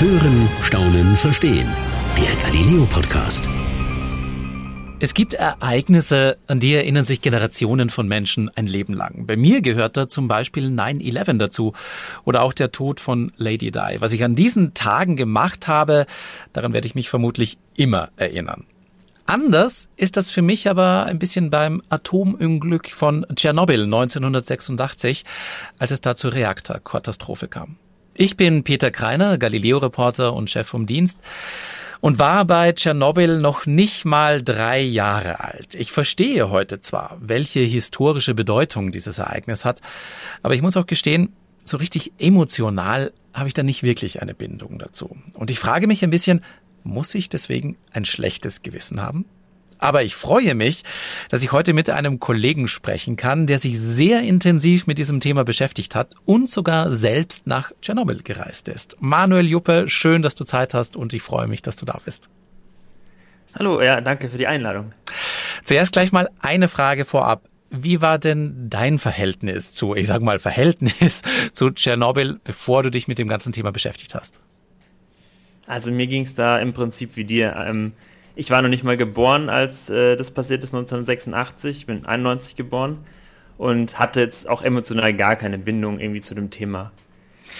Hören, Staunen, Verstehen. Der Galileo Podcast. Es gibt Ereignisse, an die erinnern sich Generationen von Menschen ein Leben lang. Bei mir gehört da zum Beispiel 9-11 dazu oder auch der Tod von Lady Di. Was ich an diesen Tagen gemacht habe, daran werde ich mich vermutlich immer erinnern. Anders ist das für mich aber ein bisschen beim Atomunglück von Tschernobyl 1986, als es da zur Reaktorkatastrophe kam. Ich bin Peter Kreiner, Galileo-Reporter und Chef vom Dienst und war bei Tschernobyl noch nicht mal drei Jahre alt. Ich verstehe heute zwar, welche historische Bedeutung dieses Ereignis hat, aber ich muss auch gestehen, so richtig emotional habe ich da nicht wirklich eine Bindung dazu. Und ich frage mich ein bisschen, muss ich deswegen ein schlechtes Gewissen haben? Aber ich freue mich, dass ich heute mit einem Kollegen sprechen kann, der sich sehr intensiv mit diesem Thema beschäftigt hat und sogar selbst nach Tschernobyl gereist ist. Manuel Juppe, schön, dass du Zeit hast und ich freue mich, dass du da bist. Hallo, ja, danke für die Einladung. Zuerst gleich mal eine Frage vorab. Wie war denn dein Verhältnis zu, ich sag mal Verhältnis zu Tschernobyl, bevor du dich mit dem ganzen Thema beschäftigt hast? Also mir ging es da im Prinzip wie dir. Ähm, ich war noch nicht mal geboren, als äh, das passiert ist 1986. Ich bin 91 geboren und hatte jetzt auch emotional gar keine Bindung irgendwie zu dem Thema.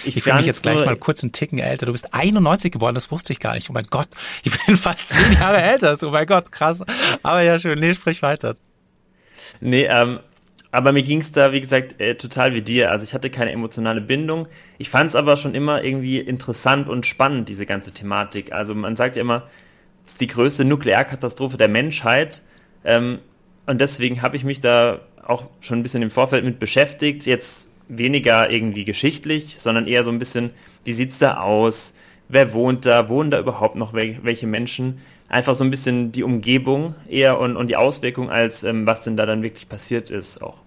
Ich, ich fühle mich jetzt gleich mal kurz einen Ticken älter. Du bist 91 geboren, das wusste ich gar nicht. Oh mein Gott, ich bin fast zehn Jahre älter. Oh mein Gott, krass. Aber ja, schön. Nee, sprich weiter. Nee, ähm, aber mir ging es da, wie gesagt, äh, total wie dir. Also ich hatte keine emotionale Bindung. Ich fand es aber schon immer irgendwie interessant und spannend, diese ganze Thematik. Also man sagt ja immer, ist die größte Nuklearkatastrophe der Menschheit. Ähm, und deswegen habe ich mich da auch schon ein bisschen im Vorfeld mit beschäftigt. Jetzt weniger irgendwie geschichtlich, sondern eher so ein bisschen, wie sieht es da aus? Wer wohnt da? Wohnen da überhaupt noch welche Menschen? Einfach so ein bisschen die Umgebung eher und, und die Auswirkung, als ähm, was denn da dann wirklich passiert ist auch.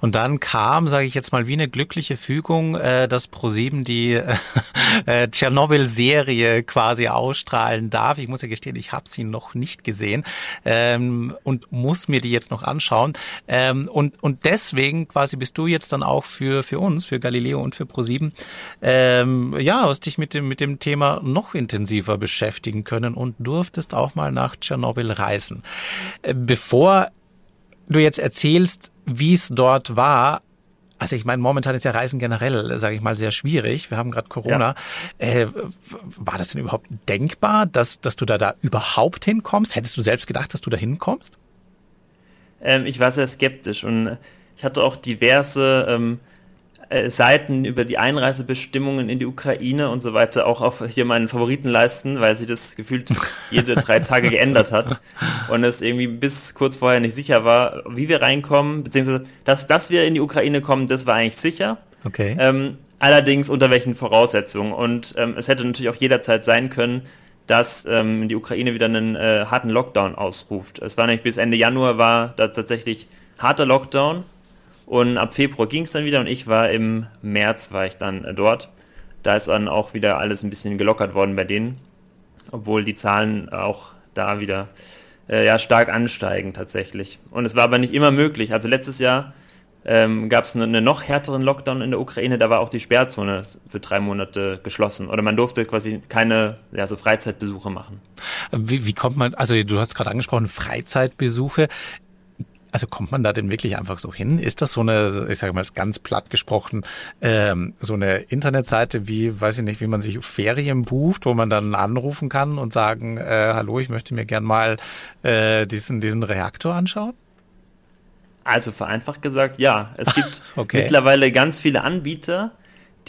Und dann kam, sage ich jetzt mal, wie eine glückliche Fügung, äh, dass ProSieben die äh, Tschernobyl-Serie quasi ausstrahlen darf. Ich muss ja gestehen, ich habe sie noch nicht gesehen ähm, und muss mir die jetzt noch anschauen. Ähm, und, und deswegen quasi bist du jetzt dann auch für, für uns, für Galileo und für ProSieben, ähm, ja, hast dich mit dem, mit dem Thema noch intensiver beschäftigen können und durftest auch mal nach Tschernobyl reisen. Äh, bevor du jetzt erzählst, wie es dort war, also ich meine, momentan ist ja Reisen generell, sage ich mal, sehr schwierig. Wir haben gerade Corona. Ja. Äh, war das denn überhaupt denkbar, dass, dass du da, da überhaupt hinkommst? Hättest du selbst gedacht, dass du da hinkommst? Ähm, ich war sehr skeptisch und ich hatte auch diverse ähm, äh, Seiten über die Einreisebestimmungen in die Ukraine und so weiter auch auf hier meinen Favoritenleisten, weil sie das gefühlt jede drei Tage geändert hat und es irgendwie bis kurz vorher nicht sicher war, wie wir reinkommen, beziehungsweise dass, dass wir in die Ukraine kommen, das war eigentlich sicher. Okay. Ähm, allerdings unter welchen Voraussetzungen und ähm, es hätte natürlich auch jederzeit sein können, dass ähm, die Ukraine wieder einen äh, harten Lockdown ausruft. Es war nämlich bis Ende Januar war da tatsächlich harter Lockdown und ab Februar ging es dann wieder und ich war im März, war ich dann äh, dort. Da ist dann auch wieder alles ein bisschen gelockert worden bei denen, obwohl die Zahlen auch da wieder äh, ja, stark ansteigen tatsächlich. Und es war aber nicht immer möglich. Also letztes Jahr ähm, gab es einen noch härteren Lockdown in der Ukraine, da war auch die Sperrzone für drei Monate geschlossen. Oder man durfte quasi keine ja, so Freizeitbesuche machen. Wie, wie kommt man, also du hast gerade angesprochen, Freizeitbesuche. Also kommt man da denn wirklich einfach so hin? Ist das so eine, ich sage mal ganz platt gesprochen, ähm, so eine Internetseite wie, weiß ich nicht, wie man sich Ferien bucht, wo man dann anrufen kann und sagen, äh, hallo, ich möchte mir gern mal äh, diesen, diesen Reaktor anschauen? Also vereinfacht gesagt, ja. Es gibt okay. mittlerweile ganz viele Anbieter,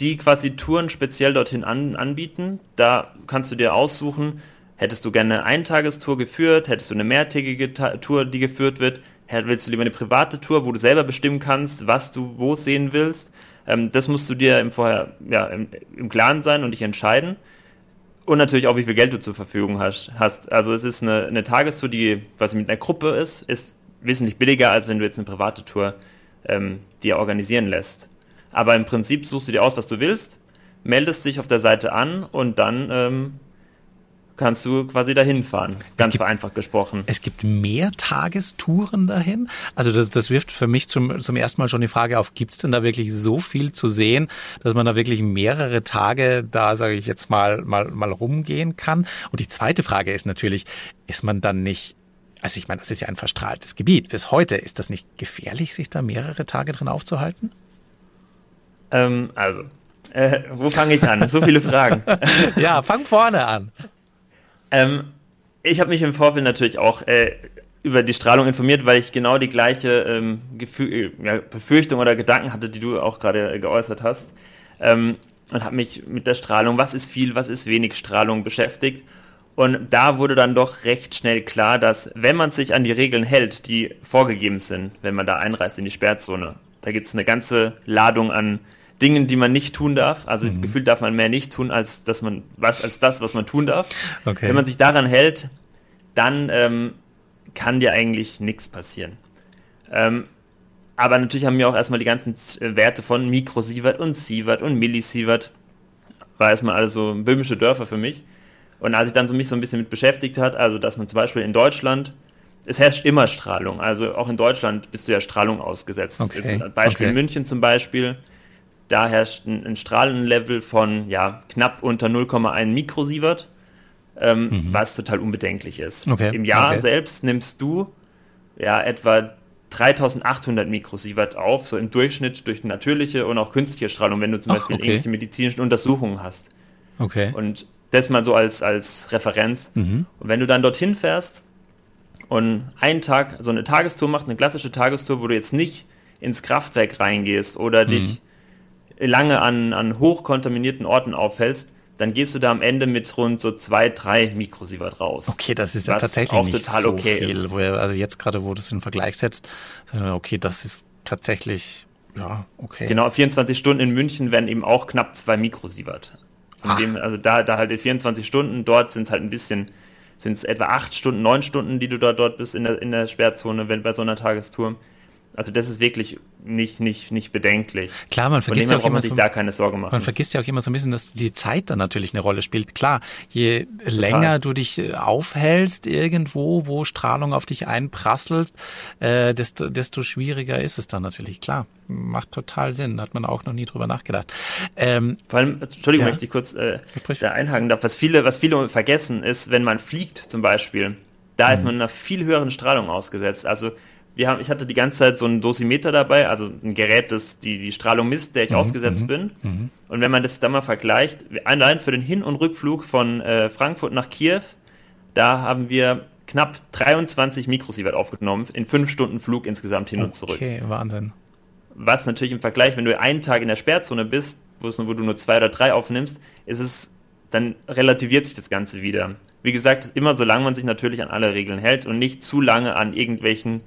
die quasi Touren speziell dorthin an, anbieten. Da kannst du dir aussuchen, hättest du gerne eine Eintagestour geführt, hättest du eine mehrtägige Tour, die geführt wird, willst du lieber eine private Tour, wo du selber bestimmen kannst, was du wo sehen willst? Ähm, das musst du dir im Vorher ja, im, im Klaren sein und dich entscheiden. Und natürlich auch, wie viel Geld du zur Verfügung hast. hast. Also es ist eine, eine Tagestour, die quasi mit einer Gruppe ist, ist wesentlich billiger, als wenn du jetzt eine private Tour ähm, dir organisieren lässt. Aber im Prinzip suchst du dir aus, was du willst, meldest dich auf der Seite an und dann ähm, kannst du quasi dahin fahren. Ganz gibt, vereinfacht gesprochen. Es gibt mehr Tagestouren dahin. Also das, das wirft für mich zum, zum ersten Mal schon die Frage auf, gibt es denn da wirklich so viel zu sehen, dass man da wirklich mehrere Tage da, sage ich jetzt mal, mal, mal rumgehen kann? Und die zweite Frage ist natürlich, ist man dann nicht also ich meine, das ist ja ein verstrahltes Gebiet. Bis heute ist das nicht gefährlich, sich da mehrere Tage drin aufzuhalten? Ähm, also, äh, wo fange ich an? So viele Fragen. ja, fang vorne an. Ähm, ich habe mich im Vorfeld natürlich auch äh, über die Strahlung informiert, weil ich genau die gleiche ähm, ja, Befürchtung oder Gedanken hatte, die du auch gerade äh, geäußert hast. Ähm, und habe mich mit der Strahlung, was ist viel, was ist wenig Strahlung beschäftigt. Und da wurde dann doch recht schnell klar, dass wenn man sich an die Regeln hält, die vorgegeben sind, wenn man da einreist in die Sperrzone, da gibt es eine ganze Ladung an Dingen, die man nicht tun darf. Also mhm. gefühlt darf man mehr nicht tun, als dass man was als das, was man tun darf. Okay. Wenn man sich daran hält, dann ähm, kann dir eigentlich nichts passieren. Ähm, aber natürlich haben wir auch erstmal die ganzen äh, Werte von Mikrosievert und Sievert und Millisievert. War erstmal also böhmische Dörfer für mich. Und als ich dann so mich so ein bisschen mit beschäftigt hat, also dass man zum Beispiel in Deutschland, es herrscht immer Strahlung. Also auch in Deutschland bist du ja Strahlung ausgesetzt. Okay. Jetzt Beispiel okay. München zum Beispiel da herrscht ein, ein Strahlenlevel von ja, knapp unter 0,1 Mikrosievert, ähm, mhm. was total unbedenklich ist. Okay. Im Jahr okay. selbst nimmst du ja etwa 3800 Mikrosievert auf, so im Durchschnitt durch natürliche und auch künstliche Strahlung, wenn du zum Ach, Beispiel okay. irgendwelche medizinischen Untersuchungen hast. Okay. Und das mal so als, als Referenz. Mhm. Und wenn du dann dorthin fährst und einen Tag, so eine Tagestour machst, eine klassische Tagestour, wo du jetzt nicht ins Kraftwerk reingehst oder mhm. dich lange an, an hochkontaminierten Orten aufhältst, dann gehst du da am Ende mit rund so zwei, drei Mikrosievert raus. Okay, das ist ja tatsächlich auch nicht total so okay viel. Ist. Wo er, also jetzt gerade, wo du es in Vergleich setzt, okay, das ist tatsächlich, ja, okay. Genau, 24 Stunden in München werden eben auch knapp zwei Mikrosievert. Dem, also da, da halt 24 Stunden, dort sind es halt ein bisschen, sind es etwa acht Stunden, neun Stunden, die du da dort bist in der, in der Sperrzone, wenn bei so einer Tagestour. Also das ist wirklich nicht, nicht, nicht bedenklich. Klar, man vergisst ja auch immer sich so, da keine Sorge machen. Man vergisst ja auch immer so ein bisschen, dass die Zeit dann natürlich eine Rolle spielt. Klar, je Total. länger du dich äh, aufhältst irgendwo, wo Strahlung auf dich einprasselt, äh, desto, desto schwieriger ist es dann natürlich. Klar, macht total Sinn. Hat man auch noch nie drüber nachgedacht. Ähm, Vor allem, Entschuldigung, ja. möchte ich kurz äh, da einhaken darf. Was viele, was viele vergessen ist, wenn man fliegt zum Beispiel, da mhm. ist man einer viel höheren Strahlung ausgesetzt. Also wir haben, ich hatte die ganze Zeit so ein Dosimeter dabei, also ein Gerät, das die, die Strahlung misst, der ich mhm, ausgesetzt mhm, bin. Mhm. Und wenn man das dann mal vergleicht, allein für den Hin- und Rückflug von äh, Frankfurt nach Kiew, da haben wir knapp 23 Mikrosievert aufgenommen, in fünf Stunden Flug insgesamt hin okay, und zurück. Okay, Wahnsinn. Was natürlich im Vergleich, wenn du einen Tag in der Sperrzone bist, wo, es, wo du nur zwei oder drei aufnimmst, ist es, dann relativiert sich das Ganze wieder. Wie gesagt, immer solange man sich natürlich an alle Regeln hält und nicht zu lange an irgendwelchen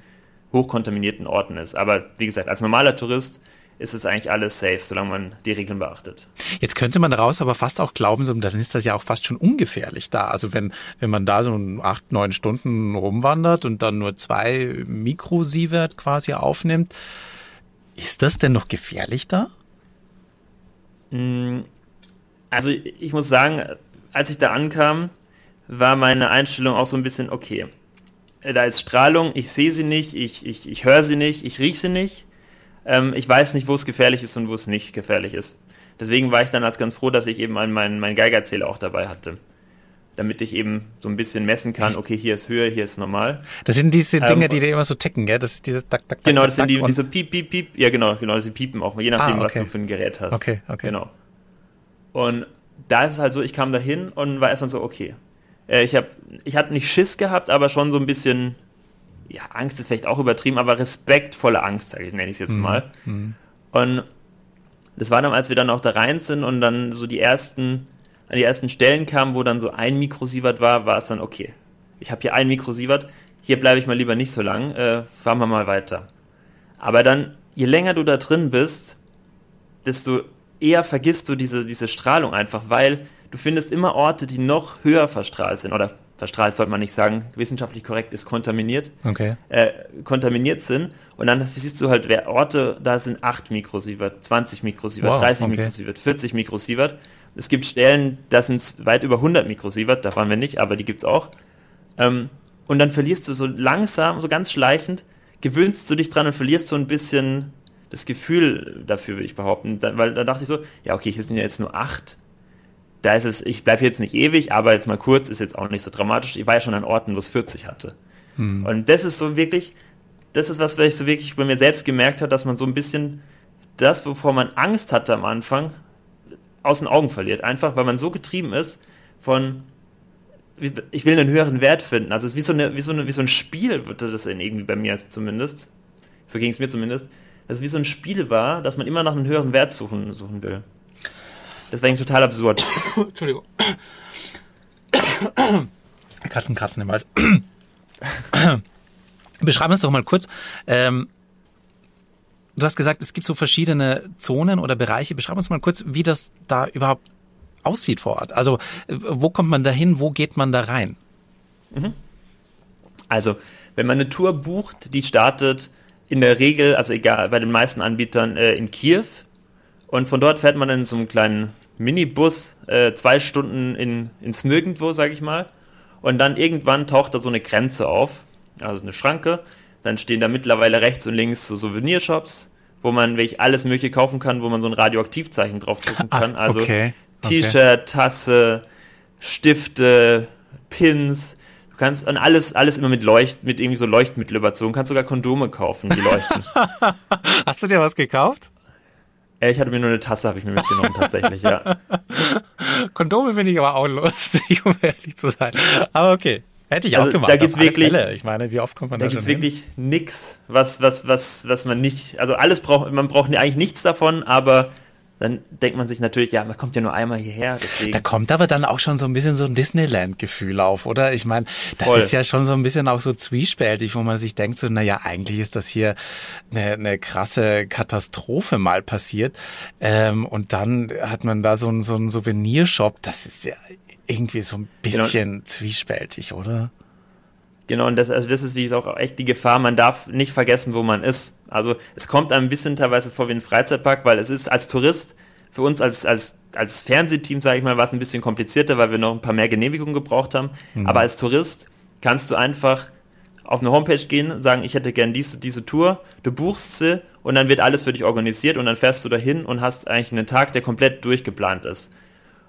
hochkontaminierten Orten ist. Aber wie gesagt, als normaler Tourist ist es eigentlich alles safe, solange man die Regeln beachtet. Jetzt könnte man daraus aber fast auch glauben, so, dann ist das ja auch fast schon ungefährlich da. Also wenn, wenn man da so acht, neun Stunden rumwandert und dann nur zwei Mikrosievert quasi aufnimmt, ist das denn noch gefährlich da? Mm, also ich muss sagen, als ich da ankam, war meine Einstellung auch so ein bisschen, okay, da ist Strahlung, ich sehe sie nicht, ich, ich, ich höre sie nicht, ich rieche sie nicht. Ähm, ich weiß nicht, wo es gefährlich ist und wo es nicht gefährlich ist. Deswegen war ich dann als ganz froh, dass ich eben meinen mein Geigerzähler auch dabei hatte. Damit ich eben so ein bisschen messen kann, okay, hier ist Höhe, hier ist normal. Das sind diese Dinge, ähm, die dir immer so ticken, gell? Das ist dieses Tack, Tack, Genau, das sind die, diese Piep, Piep, Piep. Ja, genau, genau, sie piepen auch, je nachdem, ah, okay. was du für ein Gerät hast. Okay, okay. Genau. Und da ist es halt so, ich kam da hin und war erstmal so, okay, äh, ich habe, ich hatte nicht Schiss gehabt, aber schon so ein bisschen, ja, Angst ist vielleicht auch übertrieben, aber respektvolle Angst, sage ich, nenne ich es jetzt mhm. mal. Mhm. Und das war dann, als wir dann auch da rein sind und dann so die ersten, an die ersten Stellen kamen, wo dann so ein Mikrosievert war, war es dann okay. Ich habe hier ein Mikrosievert, hier bleibe ich mal lieber nicht so lang, äh, fahren wir mal weiter. Aber dann, je länger du da drin bist, desto eher vergisst du diese, diese Strahlung einfach, weil du findest immer Orte, die noch höher verstrahlt sind. Oder verstrahlt sollte man nicht sagen, wissenschaftlich korrekt ist kontaminiert. Okay. Äh, kontaminiert sind. Und dann siehst du halt, wer Orte, da sind 8 Mikrosievert, 20 Mikrosievert, wow, 30 okay. Mikrosievert, 40 Mikrosievert, Es gibt Stellen, das sind weit über 100 Mikrosievert, da waren wir nicht, aber die gibt es auch. Ähm, und dann verlierst du so langsam, so ganz schleichend, gewöhnst du dich dran und verlierst so ein bisschen das Gefühl dafür, würde ich behaupten. Da, weil da dachte ich so, ja, okay, hier sind ja jetzt nur acht. Da ist es, ich bleibe jetzt nicht ewig, aber jetzt mal kurz, ist jetzt auch nicht so dramatisch. Ich war ja schon an Orten, wo es 40 hatte. Hm. Und das ist so wirklich, das ist was, was ich so wirklich bei mir selbst gemerkt habe, dass man so ein bisschen das, wovor man Angst hatte am Anfang, aus den Augen verliert. Einfach, weil man so getrieben ist von, ich will einen höheren Wert finden. Also es ist wie so, eine, wie so, eine, wie so ein Spiel, wird das irgendwie bei mir zumindest. So ging es mir zumindest. Dass es wie so ein Spiel war, dass man immer nach einem höheren Wert suchen, suchen will. Das war total absurd. Entschuldigung. Einen Kratzen im Hals. Beschreib uns doch mal kurz. Ähm, du hast gesagt, es gibt so verschiedene Zonen oder Bereiche. Beschreib uns mal kurz, wie das da überhaupt aussieht vor Ort. Also wo kommt man da hin, wo geht man da rein? Mhm. Also, wenn man eine Tour bucht, die startet in der Regel, also egal, bei den meisten Anbietern äh, in Kiew und von dort fährt man in so einem kleinen Minibus äh, zwei Stunden in, ins Nirgendwo, sage ich mal. Und dann irgendwann taucht da so eine Grenze auf, also eine Schranke. Dann stehen da mittlerweile rechts und links so Souvenirshops, wo man wirklich alles Mögliche kaufen kann, wo man so ein Radioaktivzeichen drauf drucken kann. Also okay. T-Shirt, Tasse, Stifte, Pins. Du kannst an alles, alles immer mit Leucht, mit irgendwie so Leuchtmittel überzogen. Du kannst sogar Kondome kaufen, die leuchten. Hast du dir was gekauft? Äh, ich hatte mir nur eine Tasse, habe ich mir mitgenommen, tatsächlich, ja. Kondome finde ich aber auch lustig, um ehrlich zu sein. Aber okay. Hätte ich also, auch gemacht. Da gibt's wirklich, Fälle. ich meine, wie oft kommt man da, da gibt's wirklich nichts, was, was, was, was man nicht, also alles braucht, man braucht eigentlich nichts davon, aber dann denkt man sich natürlich, ja, man kommt ja nur einmal hierher. Deswegen. Da kommt aber dann auch schon so ein bisschen so ein Disneyland-Gefühl auf, oder? Ich meine, das Voll. ist ja schon so ein bisschen auch so zwiespältig, wo man sich denkt, so, naja, eigentlich ist das hier eine, eine krasse Katastrophe mal passiert. Ähm, und dann hat man da so, ein, so einen Souvenirshop, das ist ja irgendwie so ein genau. bisschen genau. zwiespältig, oder? Genau, und das, also das ist wie gesagt auch echt die Gefahr. Man darf nicht vergessen, wo man ist. Also es kommt einem ein bisschen teilweise vor wie ein Freizeitpark, weil es ist als Tourist für uns als, als, als Fernsehteam, sage ich mal, war es ein bisschen komplizierter, weil wir noch ein paar mehr Genehmigungen gebraucht haben. Mhm. Aber als Tourist kannst du einfach auf eine Homepage gehen, sagen, ich hätte gern diese, diese Tour, du buchst sie und dann wird alles für dich organisiert und dann fährst du dahin und hast eigentlich einen Tag, der komplett durchgeplant ist.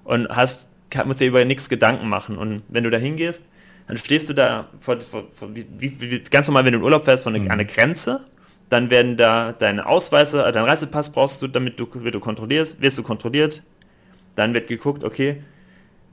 Und hast, musst dir über nichts Gedanken machen. Und wenn du da hingehst, dann stehst du da vor, vor, vor wie, wie, ganz normal, wenn du in Urlaub fährst, vor eine, mhm. eine Grenze. Dann werden da deine Ausweise, äh, dein Reisepass brauchst du, damit du, du kontrollierst, wirst du kontrolliert. Dann wird geguckt, okay,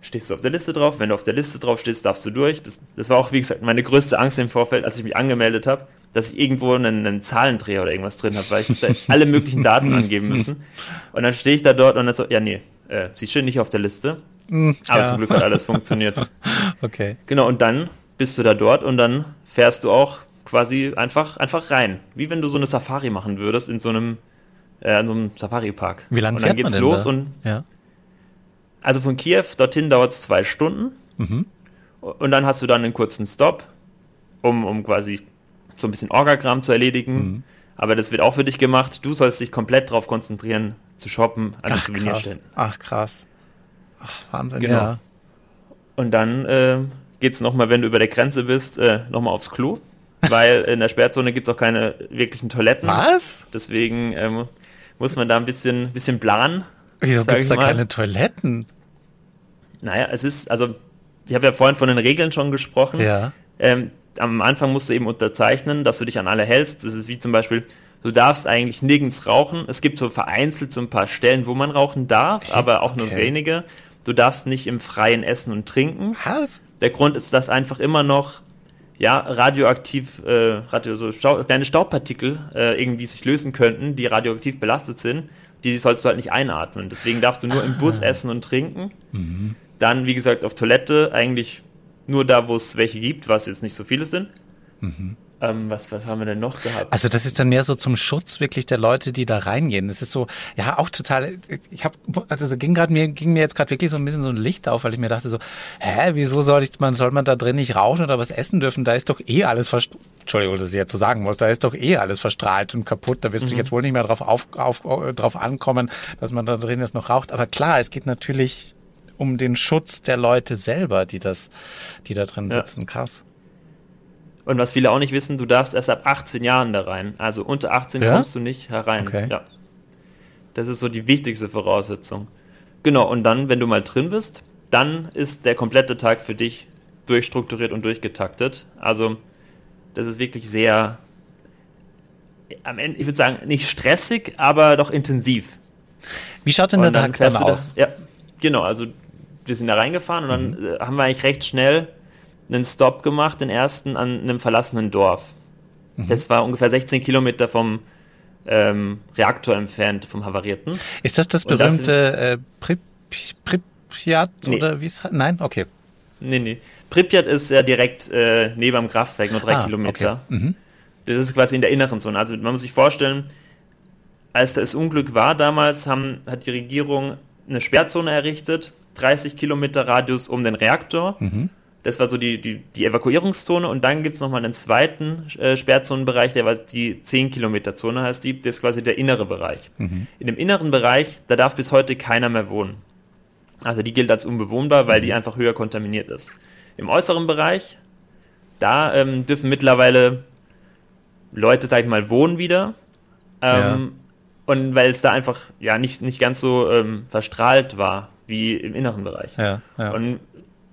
stehst du auf der Liste drauf. Wenn du auf der Liste drauf stehst, darfst du durch. Das, das war auch, wie gesagt, meine größte Angst im Vorfeld, als ich mich angemeldet habe, dass ich irgendwo einen, einen Zahlendreher oder irgendwas drin habe, weil ich da alle möglichen Daten angeben müssen. Und dann stehe ich da dort und dann so, ja, nee, äh, sie stehen nicht auf der Liste. Mm, Aber ja. zum Glück hat alles funktioniert. okay. Genau, und dann bist du da dort und dann fährst du auch quasi einfach, einfach rein. Wie wenn du so eine Safari machen würdest in so einem, äh, in so einem Safari-Park. Wie lange fährt dann geht's man denn los da? und ja. also von Kiew dorthin dauert es zwei Stunden. Mhm. Und dann hast du dann einen kurzen Stop, um, um quasi so ein bisschen Orgagramm zu erledigen. Mhm. Aber das wird auch für dich gemacht. Du sollst dich komplett darauf konzentrieren, zu shoppen an den Souvenirständen. Ach, krass. Ach, Wahnsinn, genau. ja. Und dann äh, geht es nochmal, wenn du über der Grenze bist, äh, nochmal aufs Klo. Weil in der Sperrzone gibt es auch keine wirklichen Toiletten. Was? Deswegen ähm, muss man da ein bisschen, bisschen planen. Wieso gibt es da keine Toiletten? Naja, es ist, also, ich habe ja vorhin von den Regeln schon gesprochen. Ja. Ähm, am Anfang musst du eben unterzeichnen, dass du dich an alle hältst. Das ist wie zum Beispiel, du darfst eigentlich nirgends rauchen. Es gibt so vereinzelt so ein paar Stellen, wo man rauchen darf, aber auch nur okay. wenige. Du darfst nicht im Freien essen und trinken. Was? Der Grund ist, dass einfach immer noch ja, radioaktiv, äh, radio, so Stau, kleine Staubpartikel äh, irgendwie sich lösen könnten, die radioaktiv belastet sind. Die sollst du halt nicht einatmen. Deswegen darfst du nur im Bus ah. essen und trinken. Mhm. Dann, wie gesagt, auf Toilette eigentlich nur da, wo es welche gibt, was jetzt nicht so viele sind. Mhm. Ähm, was, was haben wir denn noch gehabt? Also das ist dann mehr so zum Schutz wirklich der Leute, die da reingehen. Das ist so, ja, auch total, ich habe, also so ging gerade mir, ging mir jetzt gerade wirklich so ein bisschen so ein Licht auf, weil ich mir dachte so, hä, wieso soll ich, man, soll man da drin nicht rauchen oder was essen dürfen? Da ist doch eh alles verstrahlt. Entschuldigung, dass ich jetzt so sagen muss, da ist doch eh alles verstrahlt und kaputt. Da wirst mhm. du jetzt wohl nicht mehr drauf, auf, auf, drauf ankommen, dass man da drin jetzt noch raucht. Aber klar, es geht natürlich um den Schutz der Leute selber, die das, die da drin sitzen. Ja. Krass. Und was viele auch nicht wissen, du darfst erst ab 18 Jahren da rein. Also unter 18 ja? kommst du nicht herein. Okay. Ja. Das ist so die wichtigste Voraussetzung. Genau, und dann, wenn du mal drin bist, dann ist der komplette Tag für dich durchstrukturiert und durchgetaktet. Also, das ist wirklich sehr, am Ende, ich würde sagen, nicht stressig, aber doch intensiv. Wie schaut denn der Tag dann aus? Da, ja, genau, also wir sind da reingefahren und dann mhm. Äh, haben wir eigentlich recht schnell einen Stop gemacht, den ersten an einem verlassenen Dorf. Mhm. Das war ungefähr 16 Kilometer vom ähm, Reaktor entfernt, vom Havarierten. Ist das das berühmte das äh, Prip, Pripyat nee. oder wie es heißt? Nein? Okay. Nee, nee. Pripyat ist ja direkt äh, neben dem Kraftwerk, nur drei ah, Kilometer. Okay. Mhm. Das ist quasi in der inneren Zone. Also man muss sich vorstellen, als das Unglück war damals, haben, hat die Regierung eine Sperrzone errichtet, 30 Kilometer Radius um den Reaktor. Mhm. Das war so die, die, die Evakuierungszone und dann gibt es nochmal einen zweiten äh, Sperrzonenbereich, der war die 10 Kilometer Zone heißt die, das ist quasi der innere Bereich. Mhm. In dem inneren Bereich, da darf bis heute keiner mehr wohnen. Also die gilt als unbewohnbar, weil mhm. die einfach höher kontaminiert ist. Im äußeren Bereich, da ähm, dürfen mittlerweile Leute, sag ich mal, wohnen wieder. Ähm, ja. Und weil es da einfach ja nicht, nicht ganz so ähm, verstrahlt war wie im inneren Bereich. Ja, ja. Und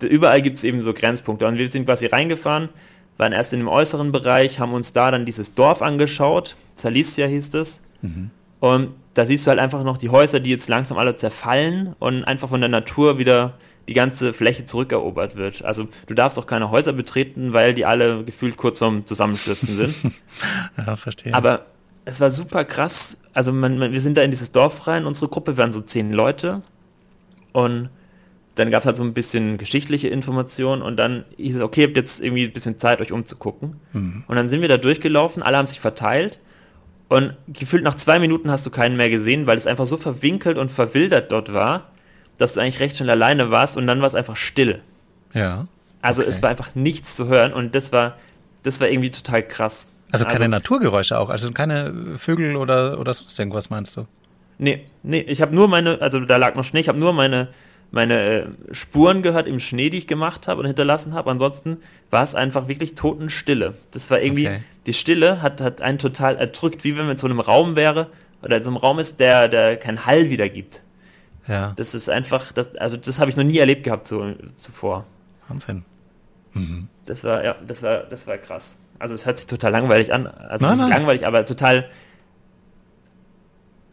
überall gibt es eben so Grenzpunkte. Und wir sind quasi reingefahren, waren erst in dem äußeren Bereich, haben uns da dann dieses Dorf angeschaut. Zalicia hieß es. Mhm. Und da siehst du halt einfach noch die Häuser, die jetzt langsam alle zerfallen und einfach von der Natur wieder die ganze Fläche zurückerobert wird. Also du darfst auch keine Häuser betreten, weil die alle gefühlt kurz vorm Zusammenstürzen sind. ja, verstehe. Aber es war super krass. Also man, man, wir sind da in dieses Dorf rein, unsere Gruppe waren so zehn Leute und dann gab es halt so ein bisschen geschichtliche Informationen und dann hieß es, okay, ihr habt jetzt irgendwie ein bisschen Zeit, euch umzugucken. Mhm. Und dann sind wir da durchgelaufen, alle haben sich verteilt und gefühlt nach zwei Minuten hast du keinen mehr gesehen, weil es einfach so verwinkelt und verwildert dort war, dass du eigentlich recht schnell alleine warst und dann war es einfach still. Ja. Also okay. es war einfach nichts zu hören und das war, das war irgendwie total krass. Also keine also, Naturgeräusche auch, also keine Vögel oder, oder sonst irgendwas meinst du? Nee, nee, ich habe nur meine, also da lag noch Schnee, ich habe nur meine meine äh, Spuren gehört im Schnee, die ich gemacht habe und hinterlassen habe. Ansonsten war es einfach wirklich Totenstille. Das war irgendwie, okay. die Stille hat, hat einen total erdrückt, wie wenn man in so einem Raum wäre oder in so einem Raum ist, der, der keinen Hall wiedergibt. Ja. Das ist einfach, das, also das habe ich noch nie erlebt gehabt so, zuvor. Wahnsinn. Mhm. Das war, ja, das war, das war krass. Also es hört sich total langweilig an. Also nein, nicht nein. langweilig, aber total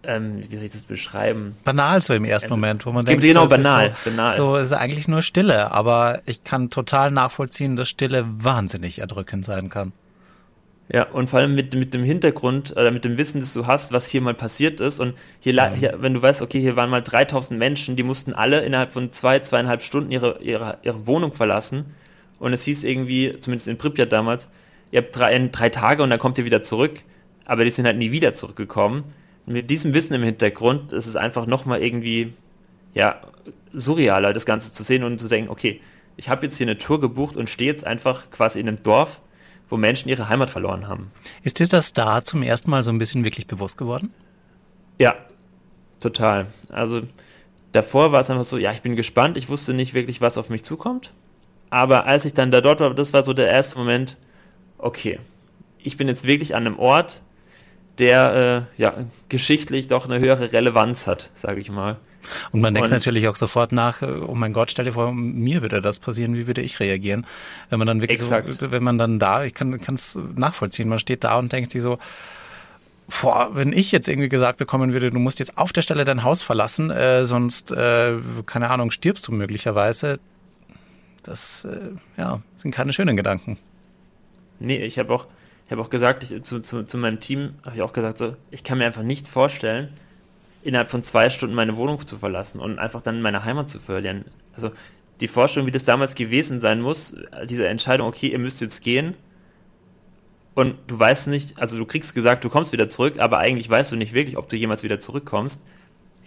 ähm, wie soll ich das beschreiben? Banal so im ersten also, Moment, wo man denkt, genau, so, banal, so, banal. So ist eigentlich nur Stille, aber ich kann total nachvollziehen, dass Stille wahnsinnig erdrückend sein kann. Ja, und vor allem mit, mit dem Hintergrund, oder mit dem Wissen, das du hast, was hier mal passiert ist. Und hier, mhm. hier, wenn du weißt, okay, hier waren mal 3000 Menschen, die mussten alle innerhalb von zwei, zweieinhalb Stunden ihre, ihre, ihre Wohnung verlassen. Und es hieß irgendwie, zumindest in Pripyat damals, ihr habt drei, drei Tage und dann kommt ihr wieder zurück. Aber die sind halt nie wieder zurückgekommen mit diesem Wissen im Hintergrund ist es einfach nochmal irgendwie, ja, surrealer, das Ganze zu sehen und zu denken, okay, ich habe jetzt hier eine Tour gebucht und stehe jetzt einfach quasi in einem Dorf, wo Menschen ihre Heimat verloren haben. Ist dir das da zum ersten Mal so ein bisschen wirklich bewusst geworden? Ja, total. Also davor war es einfach so, ja, ich bin gespannt, ich wusste nicht wirklich, was auf mich zukommt. Aber als ich dann da dort war, das war so der erste Moment, okay, ich bin jetzt wirklich an einem Ort, der äh, ja geschichtlich doch eine höhere Relevanz hat, sage ich mal. Und man denkt und, natürlich auch sofort nach, äh, oh mein Gott, stell dir vor, mir würde das passieren, wie würde ich reagieren? Wenn man dann wirklich exakt. so, wenn man dann da, ich kann es nachvollziehen, man steht da und denkt sich so, boah, wenn ich jetzt irgendwie gesagt bekommen würde, du musst jetzt auf der Stelle dein Haus verlassen, äh, sonst, äh, keine Ahnung, stirbst du möglicherweise, das äh, ja, sind keine schönen Gedanken. Nee, ich habe auch, ich habe auch gesagt, ich, zu, zu, zu meinem Team habe ich auch gesagt, so, ich kann mir einfach nicht vorstellen, innerhalb von zwei Stunden meine Wohnung zu verlassen und einfach dann meine Heimat zu verlieren. Also die Vorstellung, wie das damals gewesen sein muss, diese Entscheidung, okay, ihr müsst jetzt gehen, und du weißt nicht, also du kriegst gesagt, du kommst wieder zurück, aber eigentlich weißt du nicht wirklich, ob du jemals wieder zurückkommst.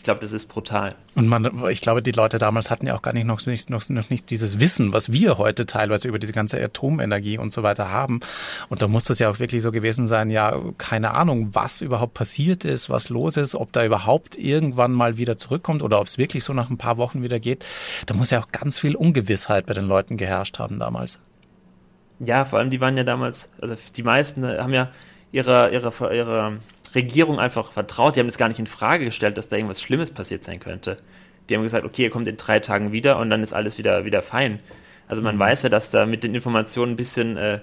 Ich glaube, das ist brutal. Und man, ich glaube, die Leute damals hatten ja auch gar nicht noch, nicht noch, noch nicht dieses Wissen, was wir heute teilweise über diese ganze Atomenergie und so weiter haben. Und da muss das ja auch wirklich so gewesen sein, ja, keine Ahnung, was überhaupt passiert ist, was los ist, ob da überhaupt irgendwann mal wieder zurückkommt oder ob es wirklich so nach ein paar Wochen wieder geht. Da muss ja auch ganz viel Ungewissheit bei den Leuten geherrscht haben damals. Ja, vor allem die waren ja damals, also die meisten haben ja ihre, ihre, ihre Regierung einfach vertraut. Die haben das gar nicht in Frage gestellt, dass da irgendwas Schlimmes passiert sein könnte. Die haben gesagt, okay, ihr kommt in drei Tagen wieder und dann ist alles wieder, wieder fein. Also man mhm. weiß ja, dass da mit den Informationen ein bisschen äh,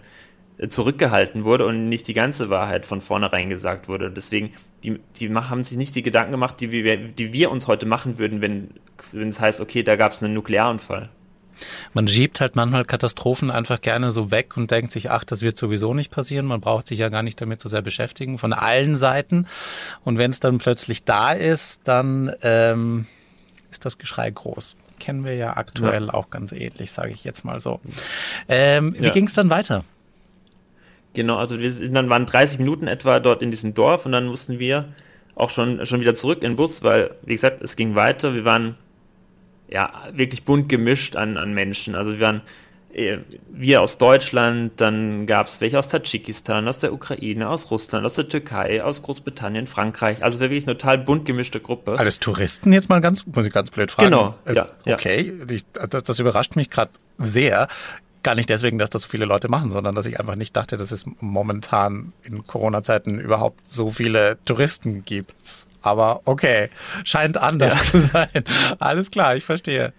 zurückgehalten wurde und nicht die ganze Wahrheit von vornherein gesagt wurde. Deswegen, die, die haben sich nicht die Gedanken gemacht, die wir, die wir uns heute machen würden, wenn, wenn es heißt, okay, da gab es einen Nuklearunfall. Man schiebt halt manchmal Katastrophen einfach gerne so weg und denkt sich, ach, das wird sowieso nicht passieren. Man braucht sich ja gar nicht damit so sehr beschäftigen, von allen Seiten. Und wenn es dann plötzlich da ist, dann ähm, ist das Geschrei groß. Kennen wir ja aktuell ja. auch ganz ähnlich, sage ich jetzt mal so. Ähm, wie ja. ging es dann weiter? Genau, also wir sind dann waren 30 Minuten etwa dort in diesem Dorf und dann mussten wir auch schon, schon wieder zurück in den Bus, weil, wie gesagt, es ging weiter. Wir waren ja, wirklich bunt gemischt an, an Menschen. Also wir waren äh, wir aus Deutschland, dann gab es welche aus Tadschikistan, aus der Ukraine, aus Russland, aus der Türkei, aus Großbritannien, Frankreich. Also wirklich eine total bunt gemischte Gruppe. Alles Touristen jetzt mal ganz, muss ich ganz blöd fragen. Genau, äh, ja. Okay, ja. Ich, das, das überrascht mich gerade sehr. Gar nicht deswegen, dass das so viele Leute machen, sondern dass ich einfach nicht dachte, dass es momentan in Corona-Zeiten überhaupt so viele Touristen gibt. Aber okay, scheint anders ja. zu sein. Alles klar, ich verstehe.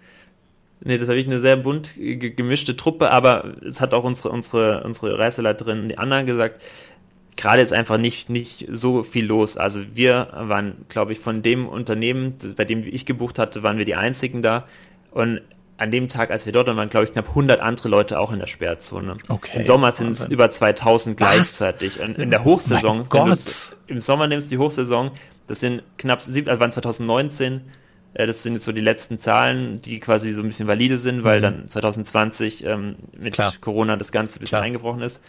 Nee, das habe ich eine sehr bunt gemischte Truppe, aber es hat auch unsere, unsere, unsere Reiseleiterin, die Anna, gesagt, gerade ist einfach nicht, nicht so viel los. Also wir waren, glaube ich, von dem Unternehmen, bei dem ich gebucht hatte, waren wir die einzigen da. Und an dem Tag, als wir dort waren, waren, glaube ich, knapp 100 andere Leute auch in der Sperrzone. Okay. Im Sommer sind es über 2000 gleichzeitig. Und in der Hochsaison, wenn im Sommer nimmst die Hochsaison, das sind knapp, also waren 2019, äh, das sind jetzt so die letzten Zahlen, die quasi so ein bisschen valide sind, weil mhm. dann 2020 ähm, mit Klar. Corona das Ganze ein bisschen Klar. eingebrochen ist.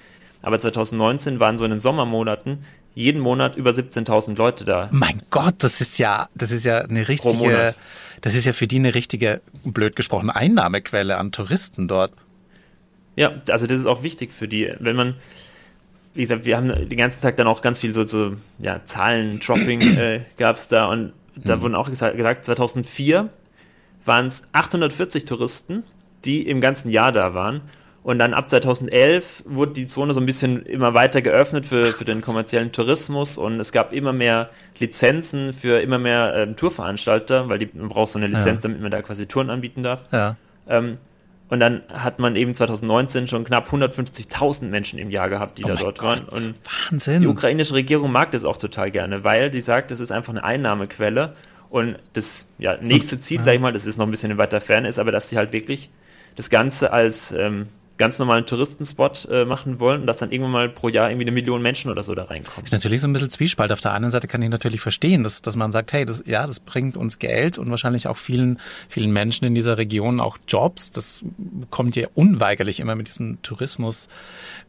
Aber 2019 waren so in den Sommermonaten jeden Monat über 17.000 Leute da. Mein Gott, das ist ja, das ist ja eine richtige, das ist ja für die eine richtige, blöd gesprochen, Einnahmequelle an Touristen dort. Ja, also das ist auch wichtig für die, wenn man, wie gesagt, wir haben den ganzen Tag dann auch ganz viel so, so ja, Zahlen-Dropping äh, gab es da und da mhm. wurden auch gesagt, gesagt 2004 waren es 840 Touristen, die im ganzen Jahr da waren. Und dann ab 2011 wurde die Zone so ein bisschen immer weiter geöffnet für, für den kommerziellen Tourismus und es gab immer mehr Lizenzen für immer mehr ähm, Tourveranstalter, weil die, man braucht so eine Lizenz, ja. damit man da quasi Touren anbieten darf. Ja. Ähm, und dann hat man eben 2019 schon knapp 150.000 Menschen im Jahr gehabt, die oh da dort Gott. waren. Und Wahnsinn. Die ukrainische Regierung mag das auch total gerne, weil die sagt, das ist einfach eine Einnahmequelle. Und das ja, nächste Ziel, ja. sag ich mal, das ist noch ein bisschen in weiter Ferne, ist aber, dass sie halt wirklich das Ganze als ähm, ganz normalen Touristenspot äh, machen wollen und dass dann irgendwann mal pro Jahr irgendwie eine Million Menschen oder so da reinkommen. Ist natürlich so ein bisschen Zwiespalt. Auf der anderen Seite kann ich natürlich verstehen, dass, dass man sagt, hey, das, ja, das bringt uns Geld und wahrscheinlich auch vielen, vielen Menschen in dieser Region auch Jobs. Das kommt ja unweigerlich immer mit diesem Tourismus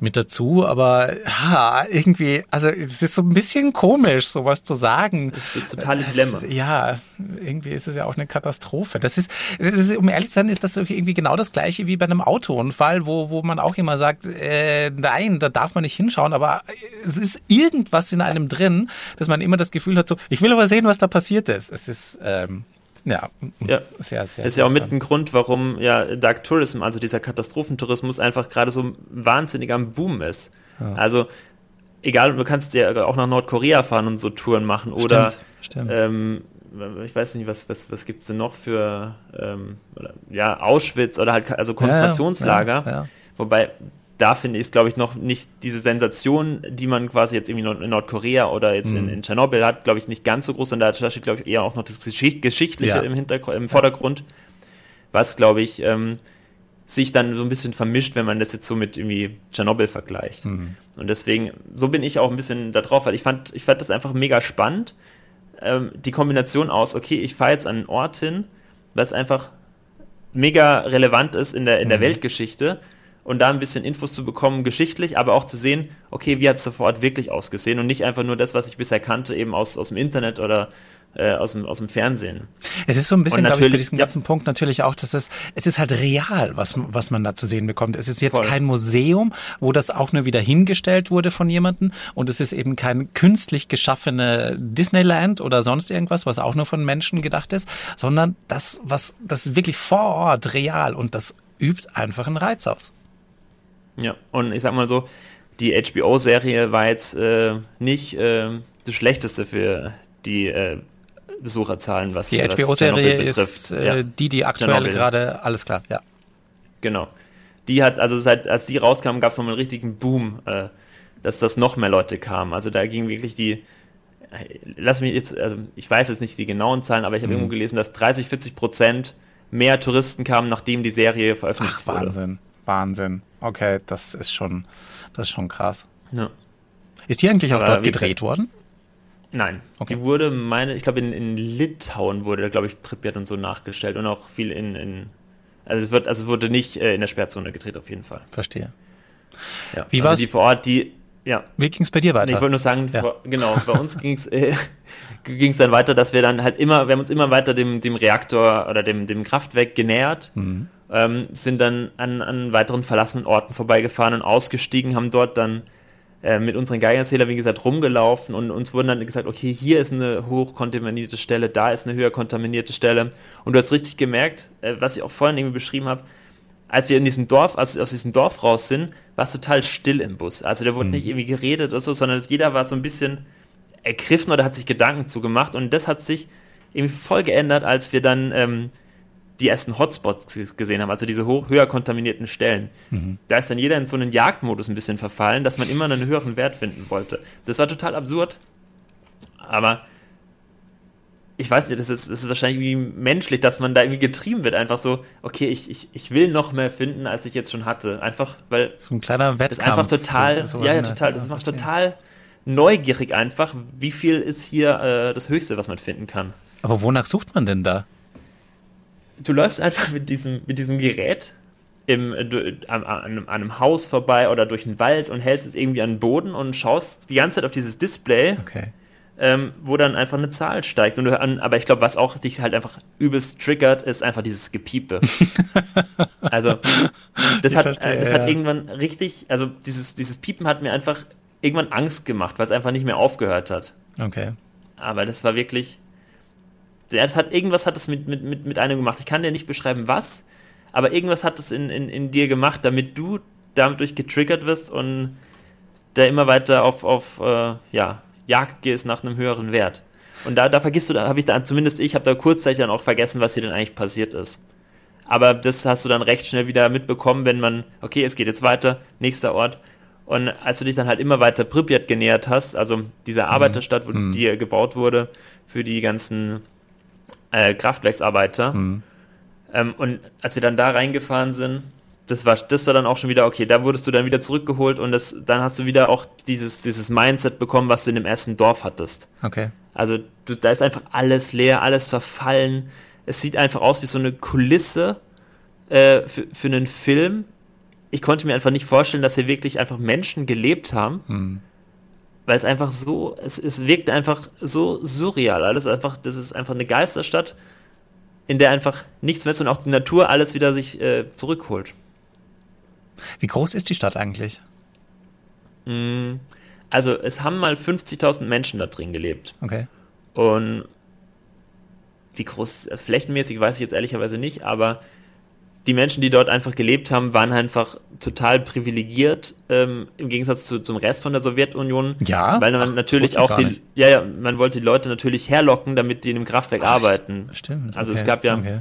mit dazu. Aber ja, irgendwie, also es ist so ein bisschen komisch, sowas zu sagen. Das ist das totale Dilemma. Es, ja, irgendwie ist es ja auch eine Katastrophe. Das ist, das ist, um ehrlich zu sein, ist das irgendwie genau das gleiche wie bei einem Autounfall, wo wo, man auch immer sagt, äh, nein, da darf man nicht hinschauen, aber es ist irgendwas in einem drin, dass man immer das Gefühl hat, so, ich will aber sehen, was da passiert ist. Es ist, ähm, ja, ja, sehr, sehr. Ist ja auch mit ein Grund, warum ja Dark Tourism, also dieser Katastrophentourismus, einfach gerade so wahnsinnig am Boom ist. Ja. Also, egal, du kannst ja auch nach Nordkorea fahren und so Touren machen oder stimmt, stimmt. Ähm, ich weiß nicht, was, was, was gibt es denn noch für, ähm, oder, ja, Auschwitz oder halt, also Konzentrationslager. Ja, ja. Wobei, da finde ich es, glaube ich, noch nicht diese Sensation, die man quasi jetzt irgendwie in Nordkorea oder jetzt mhm. in, Tschernobyl hat, glaube ich, nicht ganz so groß. Und da steht, glaube ich, eher auch noch das Geschichtliche im, Hintergrund, im Vordergrund, was, glaube ich, ähm, sich dann so ein bisschen vermischt, wenn man das jetzt so mit irgendwie Tschernobyl vergleicht. Mhm. Und deswegen, so bin ich auch ein bisschen da drauf, weil ich fand, ich fand das einfach mega spannend ähm, die Kombination aus, okay, ich fahre jetzt an einen Ort hin, was einfach mega relevant ist in der, in der mhm. Weltgeschichte und da ein bisschen Infos zu bekommen, geschichtlich, aber auch zu sehen, okay, wie hat es da vor Ort wirklich ausgesehen und nicht einfach nur das, was ich bisher kannte, eben aus, aus dem Internet oder äh, aus, dem, aus dem Fernsehen. Es ist so ein bisschen, glaube ich, bei diesem ja. ganzen Punkt natürlich auch, dass es, es ist halt real, was, was man da zu sehen bekommt. Es ist jetzt Voll. kein Museum, wo das auch nur wieder hingestellt wurde von jemandem und es ist eben kein künstlich geschaffene Disneyland oder sonst irgendwas, was auch nur von Menschen gedacht ist, sondern das, was, das wirklich vor Ort real und das übt einfach einen Reiz aus. Ja, und ich sag mal so, die HBO-Serie war jetzt äh, nicht äh, das Schlechteste für die äh, Besucherzahlen, was die HBO-Serie ist äh, ja. die, die aktuell gerade, alles klar, ja. Genau. Die hat, also seit, als die rauskam, gab es nochmal einen richtigen Boom, äh, dass das noch mehr Leute kamen. Also da ging wirklich die, lass mich jetzt, also ich weiß jetzt nicht die genauen Zahlen, aber ich habe mhm. irgendwo gelesen, dass 30, 40 Prozent mehr Touristen kamen, nachdem die Serie veröffentlicht Ach, wurde. Wahnsinn, Wahnsinn. Okay, das ist schon, das ist schon krass. Ja. Ist die eigentlich auch aber dort gedreht worden? Nein, okay. die wurde, meine, ich glaube in, in Litauen wurde, glaube ich, Pripyat und so nachgestellt und auch viel in, in also es wird, also es wurde nicht äh, in der Sperrzone gedreht auf jeden Fall. Verstehe. Ja, Wie also war's? die vor Ort, die, ja. Wie ging es bei dir weiter? Ich wollte nur sagen, ja. vor, genau, bei uns ging es äh, dann weiter, dass wir dann halt immer, wir haben uns immer weiter dem, dem Reaktor oder dem, dem Kraftwerk genähert, mhm. Ähm, sind dann an, an weiteren verlassenen Orten vorbeigefahren und ausgestiegen, haben dort dann äh, mit unseren Geigerzähler, wie gesagt, rumgelaufen und uns wurden dann gesagt, okay, hier ist eine hochkontaminierte Stelle, da ist eine höher kontaminierte Stelle. Und du hast richtig gemerkt, äh, was ich auch vorhin irgendwie beschrieben habe, als wir in diesem Dorf, also aus diesem Dorf raus sind, war es total still im Bus. Also da wurde mhm. nicht irgendwie geredet oder so, sondern jeder war so ein bisschen ergriffen oder hat sich Gedanken zugemacht und das hat sich irgendwie voll geändert, als wir dann ähm, die ersten Hotspots gesehen haben, also diese hoch, höher kontaminierten Stellen. Mhm. Da ist dann jeder in so einen Jagdmodus ein bisschen verfallen, dass man immer einen höheren Wert finden wollte. Das war total absurd, aber ich weiß nicht, das ist, das ist wahrscheinlich irgendwie menschlich, dass man da irgendwie getrieben wird, einfach so, okay, ich, ich, ich will noch mehr finden, als ich jetzt schon hatte. Einfach, weil. So ein kleiner Wettkampf. Das ist einfach total, so, ja, ja, total, das macht total neugierig einfach, wie viel ist hier äh, das Höchste, was man finden kann. Aber wonach sucht man denn da? Du läufst einfach mit diesem, mit diesem Gerät im, an, an, einem Haus vorbei oder durch den Wald und hältst es irgendwie an den Boden und schaust die ganze Zeit auf dieses Display, okay. ähm, wo dann einfach eine Zahl steigt. Und du, an, aber ich glaube, was auch dich halt einfach übelst triggert, ist einfach dieses Gepiepe. also, das, hat, verstehe, das ja. hat irgendwann richtig, also dieses, dieses Piepen hat mir einfach irgendwann Angst gemacht, weil es einfach nicht mehr aufgehört hat. Okay. Aber das war wirklich, ja, das hat, irgendwas hat es mit, mit, mit, mit einem gemacht. Ich kann dir nicht beschreiben, was, aber irgendwas hat es in, in, in dir gemacht, damit du dadurch getriggert wirst und da immer weiter auf, auf äh, ja, Jagd gehst nach einem höheren Wert. Und da, da vergisst du, habe ich da, zumindest ich, habe da kurzzeitig dann auch vergessen, was hier denn eigentlich passiert ist. Aber das hast du dann recht schnell wieder mitbekommen, wenn man, okay, es geht jetzt weiter, nächster Ort. Und als du dich dann halt immer weiter Pripyat genähert hast, also dieser mhm. Arbeiterstadt, wo mhm. die gebaut wurde für die ganzen äh, Kraftwerksarbeiter. Mhm. Ähm, und als wir dann da reingefahren sind, das war, das war dann auch schon wieder, okay, da wurdest du dann wieder zurückgeholt und das, dann hast du wieder auch dieses, dieses Mindset bekommen, was du in dem ersten Dorf hattest. Okay. Also du, da ist einfach alles leer, alles verfallen. Es sieht einfach aus wie so eine Kulisse äh, für, für einen Film. Ich konnte mir einfach nicht vorstellen, dass hier wirklich einfach Menschen gelebt haben. Mhm weil es einfach so, es, es wirkt einfach so surreal. Alles einfach, das ist einfach eine Geisterstadt, in der einfach nichts mehr ist und auch die Natur alles wieder sich äh, zurückholt. Wie groß ist die Stadt eigentlich? Mm, also es haben mal 50.000 Menschen da drin gelebt. Okay. Und wie groß, flächenmäßig weiß ich jetzt ehrlicherweise nicht, aber die Menschen, die dort einfach gelebt haben, waren einfach total privilegiert ähm, im Gegensatz zu, zum Rest von der Sowjetunion. Ja. Weil man Ach, natürlich auch die, ja, ja, man wollte die Leute natürlich herlocken, damit die in dem Kraftwerk Ach, arbeiten. Stimmt. Also okay, es gab ja okay.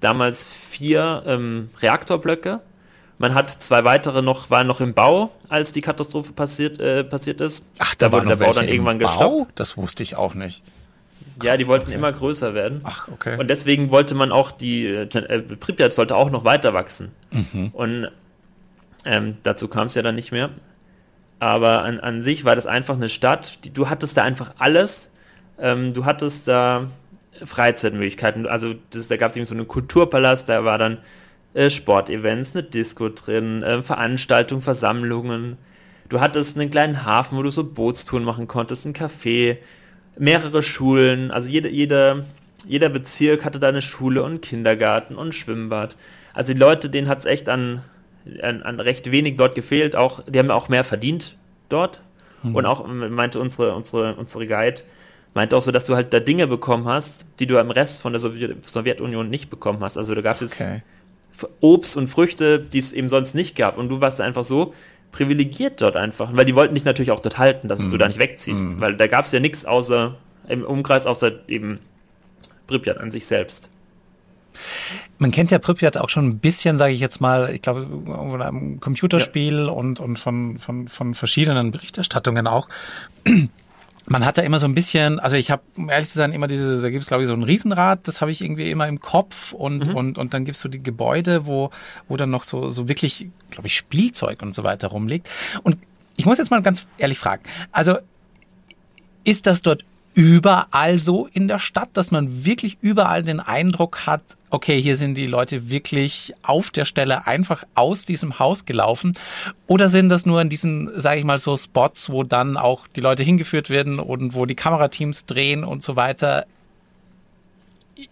damals vier ähm, Reaktorblöcke. Man hat zwei weitere noch, waren noch im Bau, als die Katastrophe passiert, äh, passiert ist. Ach, da, da wurde der Bau dann irgendwann gestoppt. Das wusste ich auch nicht. Ja, die wollten okay. immer größer werden. Ach, okay. Und deswegen wollte man auch die, äh, Pripyat sollte auch noch weiter wachsen. Mhm. Und ähm, dazu kam es ja dann nicht mehr. Aber an, an sich war das einfach eine Stadt, die, du hattest da einfach alles. Ähm, du hattest da Freizeitmöglichkeiten. Also das, da gab es eben so einen Kulturpalast, da war dann äh, Sportevents, eine Disco drin, äh, Veranstaltungen, Versammlungen. Du hattest einen kleinen Hafen, wo du so Bootstouren machen konntest, ein Café, mehrere Schulen, also jede, jede, jeder Bezirk hatte da eine Schule und Kindergarten und Schwimmbad. Also die Leute, denen hat es echt an, an, an, recht wenig dort gefehlt. Auch, die haben auch mehr verdient dort. Mhm. Und auch meinte unsere, unsere, unsere Guide, meinte auch so, dass du halt da Dinge bekommen hast, die du im Rest von der Sowjetunion nicht bekommen hast. Also da gab es okay. Obst und Früchte, die es eben sonst nicht gab. Und du warst einfach so privilegiert dort einfach. Weil die wollten dich natürlich auch dort halten, dass mhm. du da nicht wegziehst. Mhm. Weil da gab es ja nichts außer im Umkreis, außer eben Pripyat an sich selbst. Man kennt ja Pripyat auch schon ein bisschen, sage ich jetzt mal, ich glaube, einem Computerspiel ja. und, und von, von, von verschiedenen Berichterstattungen auch. Man hat da immer so ein bisschen, also ich habe, um ehrlich zu sein, immer diese, da gibt es glaube ich so ein Riesenrad, das habe ich irgendwie immer im Kopf und, mhm. und, und dann gibt's so die Gebäude, wo, wo dann noch so, so wirklich, glaube ich, Spielzeug und so weiter rumliegt. Und ich muss jetzt mal ganz ehrlich fragen, also ist das dort überall so in der Stadt, dass man wirklich überall den Eindruck hat, okay, hier sind die Leute wirklich auf der Stelle einfach aus diesem Haus gelaufen? Oder sind das nur in diesen, sage ich mal, so Spots, wo dann auch die Leute hingeführt werden und wo die Kamerateams drehen und so weiter?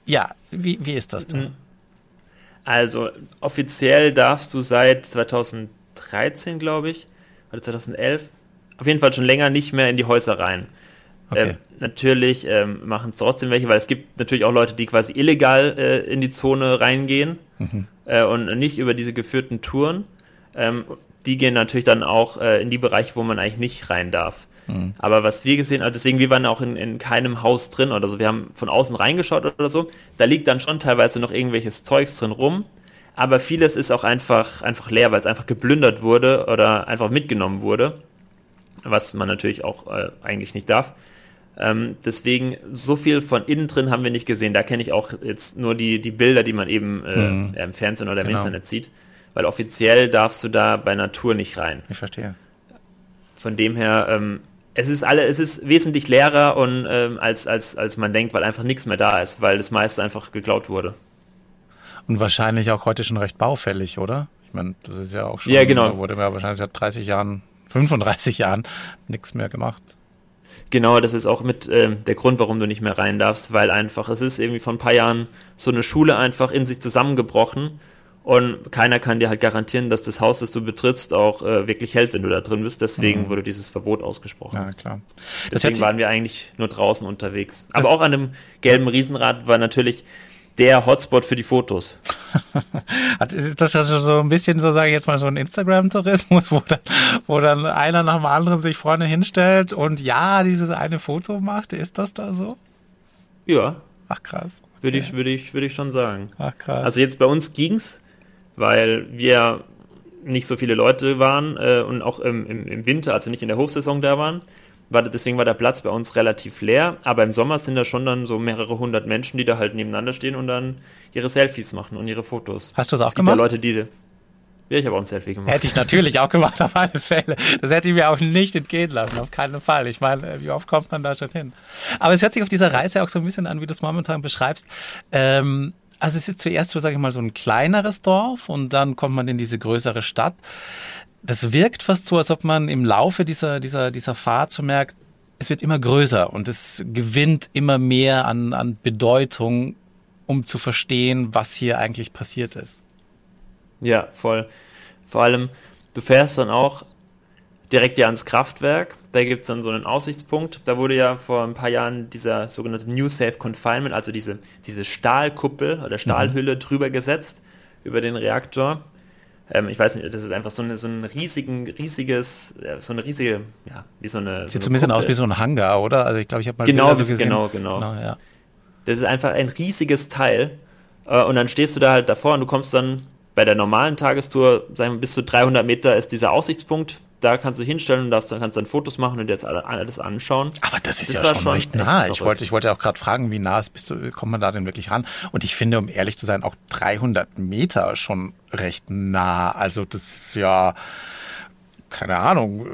Ja, wie, wie ist das denn? Also offiziell darfst du seit 2013, glaube ich, oder 2011, auf jeden Fall schon länger nicht mehr in die Häuser rein. Okay. Ähm, natürlich ähm, machen es trotzdem welche, weil es gibt natürlich auch Leute, die quasi illegal äh, in die Zone reingehen mhm. äh, und nicht über diese geführten Touren. Ähm, die gehen natürlich dann auch äh, in die Bereiche, wo man eigentlich nicht rein darf. Mhm. Aber was wir gesehen haben, deswegen, wir waren auch in, in keinem Haus drin oder so. Wir haben von außen reingeschaut oder so. Da liegt dann schon teilweise noch irgendwelches Zeugs drin rum. Aber vieles ist auch einfach, einfach leer, weil es einfach geplündert wurde oder einfach mitgenommen wurde. Was man natürlich auch äh, eigentlich nicht darf. Ähm, deswegen, so viel von innen drin haben wir nicht gesehen. Da kenne ich auch jetzt nur die, die Bilder, die man eben äh, mhm. im Fernsehen oder im genau. Internet sieht. Weil offiziell darfst du da bei Natur nicht rein. Ich verstehe. Von dem her, ähm, es ist alle, es ist wesentlich leerer und, ähm, als, als, als man denkt, weil einfach nichts mehr da ist, weil das meiste einfach geklaut wurde. Und wahrscheinlich auch heute schon recht baufällig, oder? Ich meine, das ist ja auch schon, ja, genau. da wurde ja wahrscheinlich seit 30 Jahren, 35 Jahren nichts mehr gemacht. Genau, das ist auch mit äh, der Grund, warum du nicht mehr rein darfst, weil einfach, es ist irgendwie vor ein paar Jahren so eine Schule einfach in sich zusammengebrochen und keiner kann dir halt garantieren, dass das Haus, das du betrittst, auch äh, wirklich hält, wenn du da drin bist. Deswegen mhm. wurde dieses Verbot ausgesprochen. Ja, klar. Deswegen waren wir eigentlich nur draußen unterwegs. Aber auch an dem gelben Riesenrad war natürlich der Hotspot für die Fotos. ist das ja so ein bisschen, so sage ich jetzt mal, so ein Instagram-Tourismus, wo dann, wo dann einer nach dem anderen sich vorne hinstellt und ja, dieses eine Foto macht? Ist das da so? Ja. Ach krass. Okay. Würde ich, würde ich, würde ich schon sagen. Ach krass. Also jetzt bei uns ging's, weil wir nicht so viele Leute waren äh, und auch im, im, im Winter, also nicht in der Hochsaison da waren war, deswegen war der Platz bei uns relativ leer, aber im Sommer sind da schon dann so mehrere hundert Menschen, die da halt nebeneinander stehen und dann ihre Selfies machen und ihre Fotos. Hast du es auch es gemacht? Ja Leute, die ja, ich habe auch ein Selfie gemacht. Hätte ich natürlich auch gemacht, auf alle Fälle. Das hätte ich mir auch nicht entgehen lassen, auf keinen Fall. Ich meine, wie oft kommt man da schon hin? Aber es hört sich auf dieser Reise auch so ein bisschen an, wie du es momentan beschreibst. Ähm, also es ist zuerst so, sage ich mal, so ein kleineres Dorf und dann kommt man in diese größere Stadt das wirkt fast so, als ob man im Laufe dieser, dieser, dieser Fahrt so merkt, es wird immer größer und es gewinnt immer mehr an, an Bedeutung, um zu verstehen, was hier eigentlich passiert ist. Ja, voll. Vor allem, du fährst dann auch direkt ja ans Kraftwerk. Da gibt es dann so einen Aussichtspunkt. Da wurde ja vor ein paar Jahren dieser sogenannte New Safe Confinement, also diese, diese Stahlkuppel oder Stahlhülle mhm. drüber gesetzt über den Reaktor ähm, ich weiß nicht, das ist einfach so, eine, so ein riesigen, riesiges, so eine riesige, ja, wie so eine. Sieht so ein bisschen aus wie so ein Hangar, oder? Also ich glaube, ich habe mal genau, so gesehen. Genau, genau, genau. ja. Das ist einfach ein riesiges Teil. Äh, und dann stehst du da halt davor und du kommst dann bei der normalen Tagestour, sagen wir, bis zu 300 Meter ist dieser Aussichtspunkt da kannst du hinstellen und darfst, dann kannst dann Fotos machen und jetzt alles anschauen. Aber das ist das ja schon, schon recht nah. Ich wollte, ich wollte auch gerade fragen, wie nah bist du, kommt man da denn wirklich ran? Und ich finde, um ehrlich zu sein, auch 300 Meter schon recht nah. Also das ist ja, keine Ahnung.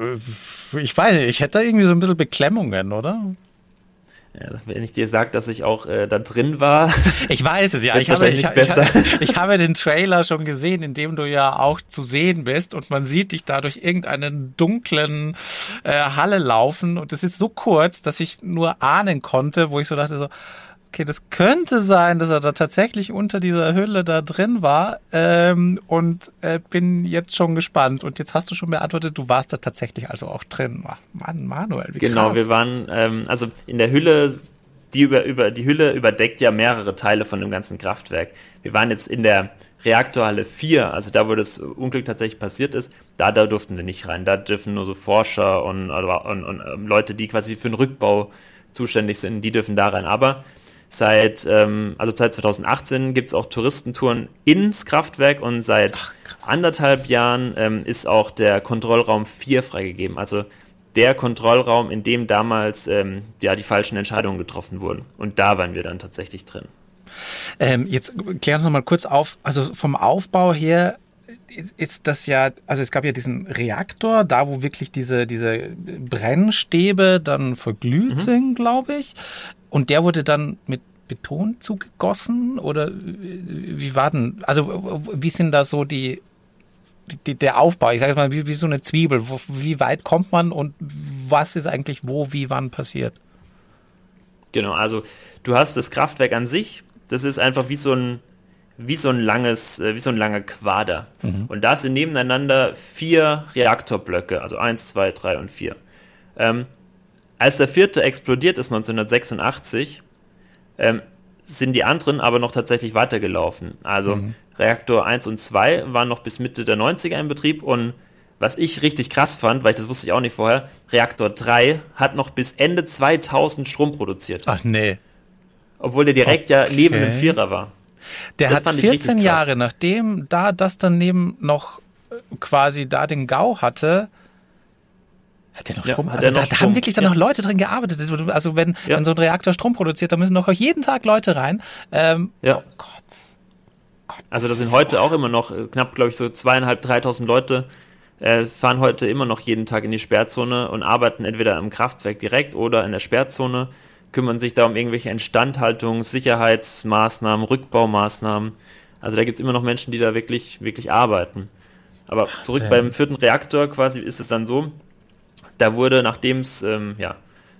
Äh, ich weiß nicht, ich hätte da irgendwie so ein bisschen Beklemmungen, oder? Ja, wenn ich dir sage, dass ich auch äh, da drin war. Ich weiß es ja. Ich habe, ich, ich, ich, habe den Trailer schon gesehen, in dem du ja auch zu sehen bist und man sieht dich da durch irgendeinen dunklen äh, Halle laufen und es ist so kurz, dass ich nur ahnen konnte, wo ich so dachte so, okay, das könnte sein, dass er da tatsächlich unter dieser Hülle da drin war ähm, und äh, bin jetzt schon gespannt. Und jetzt hast du schon beantwortet, du warst da tatsächlich also auch drin. Mann, Manuel, wie Genau, krass. wir waren, ähm, also in der Hülle, die, über, über, die Hülle überdeckt ja mehrere Teile von dem ganzen Kraftwerk. Wir waren jetzt in der Reaktorhalle 4, also da, wo das Unglück tatsächlich passiert ist, da, da durften wir nicht rein. Da dürfen nur so Forscher und, und, und, und Leute, die quasi für den Rückbau zuständig sind, die dürfen da rein. Aber Seit, ähm, also seit 2018 gibt es auch Touristentouren ins Kraftwerk und seit Ach, anderthalb Jahren ähm, ist auch der Kontrollraum 4 freigegeben. Also der Kontrollraum, in dem damals ähm, ja, die falschen Entscheidungen getroffen wurden. Und da waren wir dann tatsächlich drin. Ähm, jetzt klären wir noch mal kurz auf. Also vom Aufbau her ist das ja, also es gab ja diesen Reaktor, da wo wirklich diese, diese Brennstäbe dann verglüht mhm. sind, glaube ich. Und der wurde dann mit Beton zugegossen oder wie war denn, also wie sind da so die, die der Aufbau? Ich sage mal, wie, wie so eine Zwiebel. Wie weit kommt man und was ist eigentlich wo, wie, wann passiert? Genau, also du hast das Kraftwerk an sich, das ist einfach wie so ein, wie so ein langes, äh, wie so ein langer Quader. Mhm. Und da sind nebeneinander vier Reaktorblöcke, also eins, zwei, drei und vier. Ähm, als der vierte explodiert ist 1986, ähm, sind die anderen aber noch tatsächlich weitergelaufen. Also mhm. Reaktor 1 und 2 waren noch bis Mitte der 90er in Betrieb und was ich richtig krass fand, weil ich das wusste ich auch nicht vorher, Reaktor 3 hat noch bis Ende 2000 Strom produziert. Ach nee. Obwohl der direkt okay. ja neben dem Vierer war. Der das hat 14 Jahre, nachdem da das daneben noch quasi da den Gau hatte, hat der noch Strom? Ja, also da, da haben wirklich dann ja. noch Leute drin gearbeitet. Also wenn, ja. wenn so ein Reaktor Strom produziert, da müssen noch jeden Tag Leute rein. Ähm, ja. Oh Gott. Gott. Also da sind heute auch immer noch äh, knapp, glaube ich, so zweieinhalb, dreitausend Leute äh, fahren heute immer noch jeden Tag in die Sperrzone und arbeiten entweder im Kraftwerk direkt oder in der Sperrzone, kümmern sich da um irgendwelche Instandhaltungs-, Sicherheitsmaßnahmen, Rückbaumaßnahmen. Also da gibt es immer noch Menschen, die da wirklich, wirklich arbeiten. Aber zurück beim vierten Reaktor quasi ist es dann so, da wurde, nachdem es ähm, ja,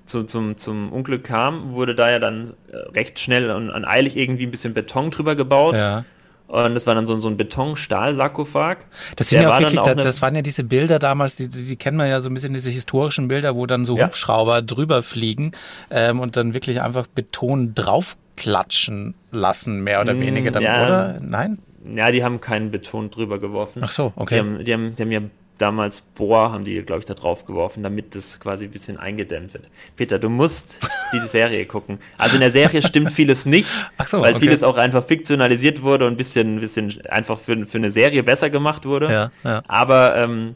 zu, zum, zum Unglück kam, wurde da ja dann äh, recht schnell und, und, eilig irgendwie ein bisschen Beton drüber gebaut. Ja. Und das war dann so, so ein Beton-Stahl-Sarkophag. Das sind ja auch wirklich, auch da, das waren ja diese Bilder damals, die, die kennen wir ja so ein bisschen, diese historischen Bilder, wo dann so ja. Hubschrauber drüber fliegen ähm, und dann wirklich einfach Beton draufklatschen lassen, mehr oder mm, weniger dann, ja. oder? Nein? Ja, die haben keinen Beton drüber geworfen. Ach so, okay. Die haben, die haben, die haben ja damals Bohr haben die, glaube ich, da drauf geworfen, damit das quasi ein bisschen eingedämmt wird. Peter, du musst die Serie gucken. Also in der Serie stimmt vieles nicht, so, weil okay. vieles auch einfach fiktionalisiert wurde und ein bisschen, bisschen einfach für, für eine Serie besser gemacht wurde. Ja, ja. Aber ähm,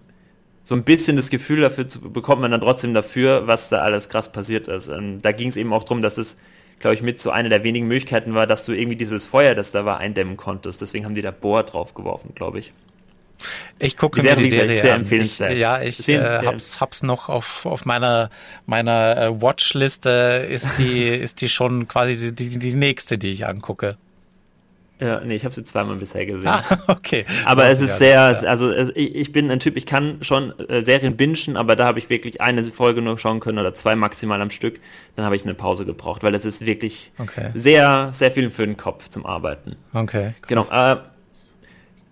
so ein bisschen das Gefühl dafür zu, bekommt man dann trotzdem dafür, was da alles krass passiert ist. Und da ging es eben auch darum, dass es, glaube ich, mit so eine der wenigen Möglichkeiten war, dass du irgendwie dieses Feuer, das da war, eindämmen konntest. Deswegen haben die da Bohr drauf geworfen, glaube ich. Ich gucke mir die Serie sehr empfehlenswert. Ich, ja, ich äh, hab's, hab's noch auf, auf meiner, meiner äh, Watchliste ist die, ist die schon quasi die, die, die nächste, die ich angucke. Ja, nee, ich habe sie zweimal bisher gesehen. Ah, okay. Aber es ist sehr, ja. also ich, ich, bin ein Typ, ich kann schon äh, Serien bingen, aber da habe ich wirklich eine Folge nur schauen können oder zwei maximal am Stück. Dann habe ich eine Pause gebraucht, weil es ist wirklich okay. sehr, sehr viel für den Kopf zum Arbeiten. Okay. Genau. Äh,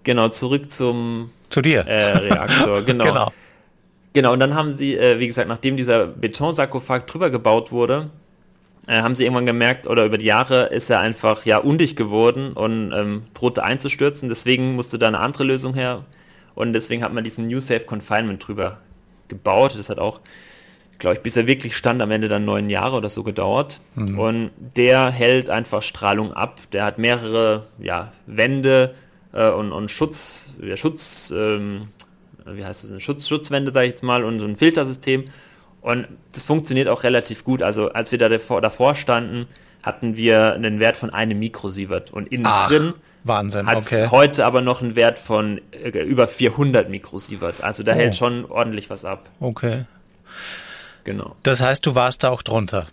Genau, zurück zum Zu dir. Äh, Reaktor, genau. genau. Genau, und dann haben sie, äh, wie gesagt, nachdem dieser Betonsarkophag drüber gebaut wurde, äh, haben sie irgendwann gemerkt, oder über die Jahre ist er einfach ja undicht geworden und ähm, drohte einzustürzen. Deswegen musste da eine andere Lösung her. Und deswegen hat man diesen New Safe Confinement drüber gebaut. Das hat auch, glaube ich, bis er wirklich stand, am Ende dann neun Jahre oder so gedauert. Mhm. Und der hält einfach Strahlung ab. Der hat mehrere ja, Wände, äh, und, und Schutz, ja, Schutz, ähm, wie heißt das, Schutz, Schutzwände, sage ich jetzt mal, und so ein Filtersystem. Und das funktioniert auch relativ gut. Also als wir da davor, davor standen, hatten wir einen Wert von einem Mikrosievert. Und innen Ach, drin hat okay. heute aber noch einen Wert von äh, über 400 Mikrosievert. Also da oh. hält schon ordentlich was ab. Okay. Genau. Das heißt, du warst da auch drunter?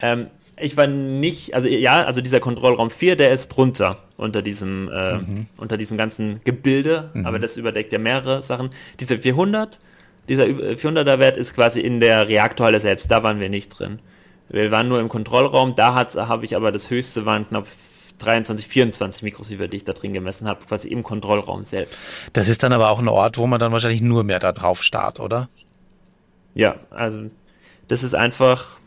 Ähm, ich war nicht, also ja, also dieser Kontrollraum 4, der ist drunter unter diesem, äh, mhm. unter diesem ganzen Gebilde, mhm. aber das überdeckt ja mehrere Sachen. Diese 400, dieser 400er Wert ist quasi in der Reaktorhalle selbst, da waren wir nicht drin. Wir waren nur im Kontrollraum, da habe ich aber das höchste, waren knapp 23, 24 Mikrosievert, die ich da drin gemessen habe, quasi im Kontrollraum selbst. Das ist dann aber auch ein Ort, wo man dann wahrscheinlich nur mehr da drauf starrt, oder? Ja, also das ist einfach,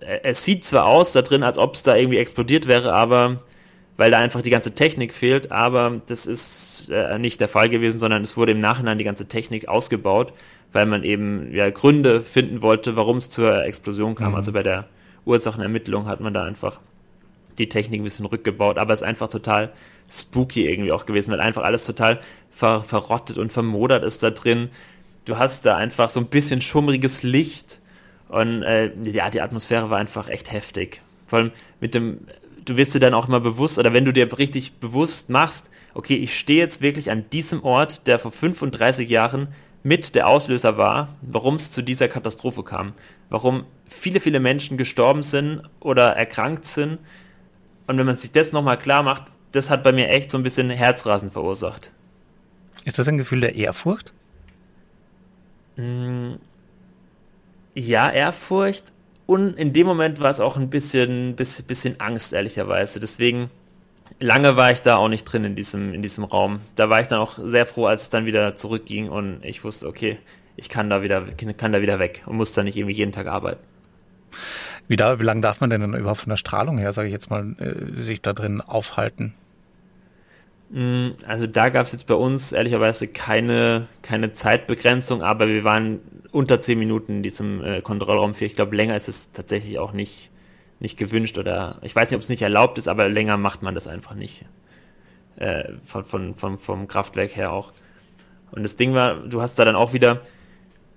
es sieht zwar aus da drin, als ob es da irgendwie explodiert wäre, aber weil da einfach die ganze Technik fehlt, aber das ist äh, nicht der Fall gewesen, sondern es wurde im Nachhinein die ganze Technik ausgebaut, weil man eben ja Gründe finden wollte, warum es zur Explosion kam. Mhm. Also bei der Ursachenermittlung hat man da einfach die Technik ein bisschen rückgebaut, aber es ist einfach total spooky irgendwie auch gewesen, weil einfach alles total ver verrottet und vermodert ist da drin. Du hast da einfach so ein bisschen schummriges Licht und äh, ja, die Atmosphäre war einfach echt heftig. Vor allem mit dem, du wirst dir dann auch immer bewusst, oder wenn du dir richtig bewusst machst, okay, ich stehe jetzt wirklich an diesem Ort, der vor 35 Jahren mit der Auslöser war, warum es zu dieser Katastrophe kam. Warum viele, viele Menschen gestorben sind oder erkrankt sind. Und wenn man sich das nochmal klar macht, das hat bei mir echt so ein bisschen Herzrasen verursacht. Ist das ein Gefühl der Ehrfurcht? Ja, Ehrfurcht. Und in dem Moment war es auch ein bisschen, bisschen, bisschen Angst, ehrlicherweise. Deswegen lange war ich da auch nicht drin in diesem, in diesem Raum. Da war ich dann auch sehr froh, als es dann wieder zurückging und ich wusste, okay, ich kann da wieder, kann da wieder weg und muss da nicht irgendwie jeden Tag arbeiten. Wie, da, wie lange darf man denn dann überhaupt von der Strahlung her, sage ich jetzt mal, äh, sich da drin aufhalten? Mm, also da gab es jetzt bei uns ehrlicherweise keine, keine Zeitbegrenzung, aber wir waren unter zehn Minuten in diesem äh, Kontrollraum 4. Ich glaube, länger ist es tatsächlich auch nicht, nicht gewünscht oder ich weiß nicht, ob es nicht erlaubt ist, aber länger macht man das einfach nicht. Äh, von, von, von, vom Kraftwerk her auch. Und das Ding war, du hast da dann auch wieder,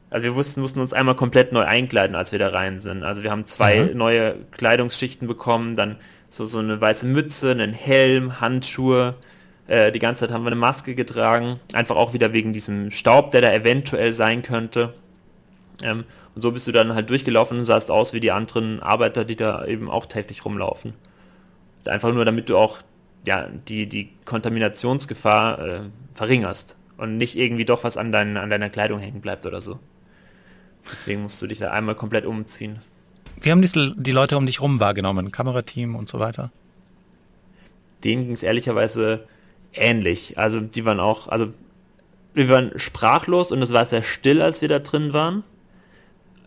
also wir wussten, mussten uns einmal komplett neu einkleiden, als wir da rein sind. Also wir haben zwei mhm. neue Kleidungsschichten bekommen, dann so, so eine weiße Mütze, einen Helm, Handschuhe. Äh, die ganze Zeit haben wir eine Maske getragen, einfach auch wieder wegen diesem Staub, der da eventuell sein könnte. Ähm, und so bist du dann halt durchgelaufen und sahst aus wie die anderen Arbeiter, die da eben auch täglich rumlaufen. Einfach nur, damit du auch ja, die, die Kontaminationsgefahr äh, verringerst und nicht irgendwie doch was an, dein, an deiner Kleidung hängen bleibt oder so. Deswegen musst du dich da einmal komplett umziehen. Wie haben die, die Leute um dich rum wahrgenommen? Kamerateam und so weiter? Denen ging es ehrlicherweise ähnlich. Also die waren auch, also wir waren sprachlos und es war sehr still, als wir da drin waren.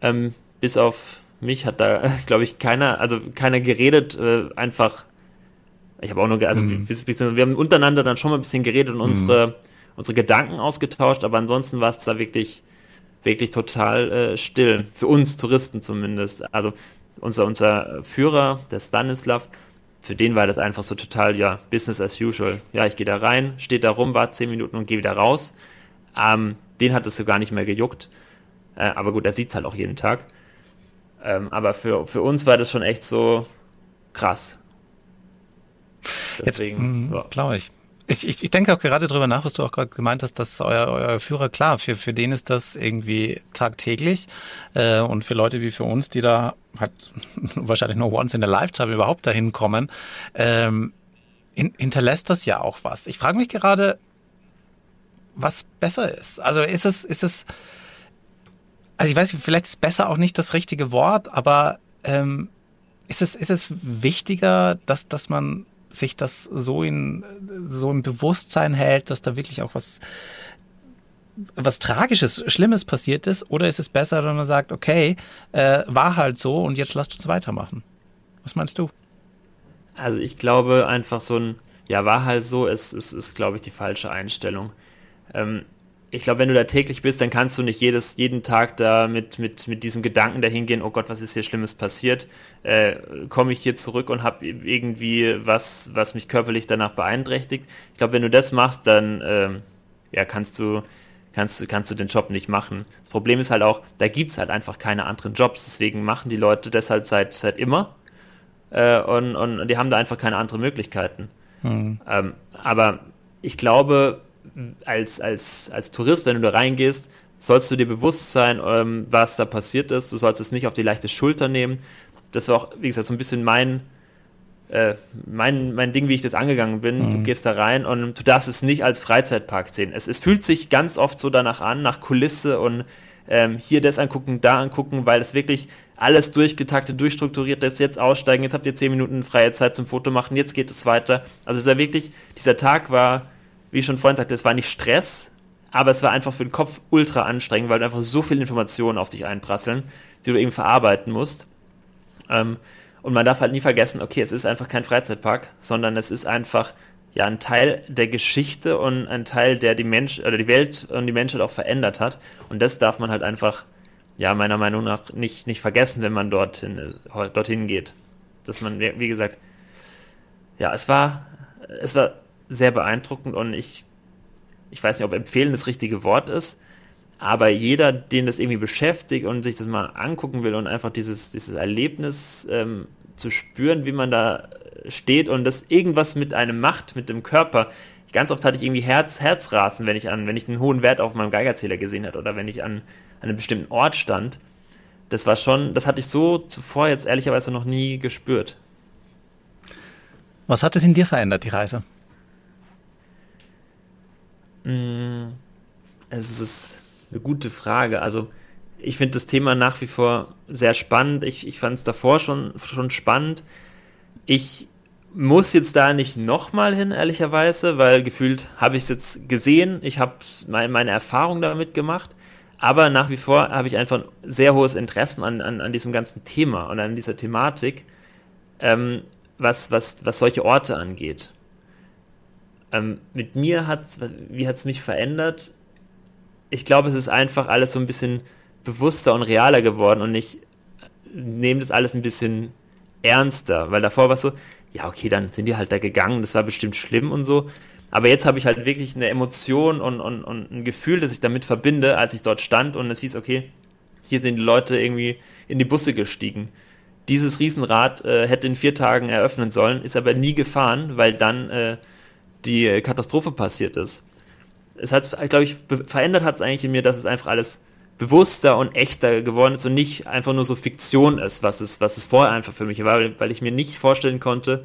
Ähm, bis auf mich hat da, glaube ich, keiner, also keiner geredet, äh, einfach. Ich habe auch nur, also mhm. wir, wir, haben untereinander dann schon mal ein bisschen geredet und mhm. unsere, unsere Gedanken ausgetauscht, aber ansonsten war es da wirklich, wirklich total äh, still. Für uns Touristen zumindest. Also unser, unser Führer, der Stanislav, für den war das einfach so total, ja, Business as usual. Ja, ich gehe da rein, steht da rum, warte zehn Minuten und gehe wieder raus. Ähm, den hat es so gar nicht mehr gejuckt. Äh, aber gut, er sieht es halt auch jeden Tag. Ähm, aber für, für uns war das schon echt so krass. Deswegen, Jetzt, ja. glaube ich. Ich, ich, ich denke auch gerade drüber nach, was du auch gerade gemeint hast, dass euer, euer Führer, klar, für, für den ist das irgendwie tagtäglich. Äh, und für Leute wie für uns, die da halt wahrscheinlich nur once in a lifetime überhaupt dahin kommen, ähm, in, hinterlässt das ja auch was. Ich frage mich gerade, was besser ist. Also ist es, ist es, also ich weiß, vielleicht ist besser auch nicht das richtige Wort, aber ähm, ist es, ist es wichtiger, dass, dass man sich das so in, so im Bewusstsein hält, dass da wirklich auch was, was Tragisches, Schlimmes passiert ist? Oder ist es besser, wenn man sagt, okay, äh, war halt so und jetzt lasst uns weitermachen? Was meinst du? Also ich glaube einfach so ein, ja, war halt so, ist, ist, ist glaube ich, die falsche Einstellung. Ähm, ich glaube, wenn du da täglich bist, dann kannst du nicht jedes, jeden Tag da mit, mit, mit diesem Gedanken dahin gehen, oh Gott, was ist hier Schlimmes passiert? Äh, Komme ich hier zurück und habe irgendwie was, was mich körperlich danach beeinträchtigt? Ich glaube, wenn du das machst, dann äh, ja, kannst du, kannst, kannst du den Job nicht machen. Das Problem ist halt auch, da gibt es halt einfach keine anderen Jobs. Deswegen machen die Leute das halt seit, seit immer. Äh, und, und die haben da einfach keine anderen Möglichkeiten. Mhm. Ähm, aber ich glaube, als, als, als Tourist, wenn du da reingehst, sollst du dir bewusst sein, ähm, was da passiert ist. Du sollst es nicht auf die leichte Schulter nehmen. das war auch, wie gesagt, so ein bisschen mein, äh, mein, mein Ding, wie ich das angegangen bin. Mhm. Du gehst da rein und du darfst es nicht als Freizeitpark sehen. Es, es fühlt sich ganz oft so danach an, nach Kulisse und ähm, hier das angucken, da angucken, weil es wirklich alles durchgetaktet, durchstrukturiert ist. Jetzt aussteigen, jetzt habt ihr zehn Minuten freie Zeit zum Foto machen, jetzt geht es weiter. Also es war wirklich, dieser Tag war, wie ich schon vorhin sagte, es war nicht Stress, aber es war einfach für den Kopf ultra anstrengend, weil du einfach so viele Informationen auf dich einprasseln, die du eben verarbeiten musst. Ähm, und man darf halt nie vergessen, okay, es ist einfach kein Freizeitpark, sondern es ist einfach ja ein Teil der Geschichte und ein Teil, der die Mensch oder die Welt und die Menschheit auch verändert hat. Und das darf man halt einfach, ja, meiner Meinung nach nicht, nicht vergessen, wenn man dorthin, äh, dorthin geht. Dass man, wie gesagt, ja, es war, es war sehr beeindruckend und ich, ich weiß nicht, ob empfehlen das richtige Wort ist, aber jeder, den das irgendwie beschäftigt und sich das mal angucken will und einfach dieses, dieses Erlebnis ähm, zu spüren, wie man da steht und das irgendwas mit einem macht, mit dem Körper. Ganz oft hatte ich irgendwie Herz, Herzrasen, wenn ich an, wenn ich einen hohen Wert auf meinem Geigerzähler gesehen habe oder wenn ich an, an einem bestimmten Ort stand. Das war schon, das hatte ich so zuvor jetzt ehrlicherweise noch nie gespürt. Was hat es in dir verändert, die Reise? Mm, es ist eine gute Frage. Also ich finde das Thema nach wie vor sehr spannend. Ich, ich fand es davor schon, schon spannend. Ich muss jetzt da nicht nochmal hin, ehrlicherweise, weil gefühlt habe ich es jetzt gesehen, ich habe meine, meine Erfahrung damit gemacht, aber nach wie vor habe ich einfach sehr hohes Interesse an, an, an diesem ganzen Thema und an dieser Thematik, ähm, was, was, was solche Orte angeht. Ähm, mit mir hat wie hat es mich verändert? Ich glaube, es ist einfach alles so ein bisschen bewusster und realer geworden und ich nehme das alles ein bisschen ernster, weil davor war es so, ja, okay, dann sind die halt da gegangen, das war bestimmt schlimm und so. Aber jetzt habe ich halt wirklich eine Emotion und, und, und ein Gefühl, das ich damit verbinde, als ich dort stand und es hieß, okay, hier sind die Leute irgendwie in die Busse gestiegen. Dieses Riesenrad äh, hätte in vier Tagen eröffnen sollen, ist aber nie gefahren, weil dann äh, die Katastrophe passiert ist. Es hat, glaube ich, verändert hat es eigentlich in mir, dass es einfach alles bewusster und echter geworden ist und nicht einfach nur so Fiktion ist, was es, was es vorher einfach für mich war, weil ich mir nicht vorstellen konnte,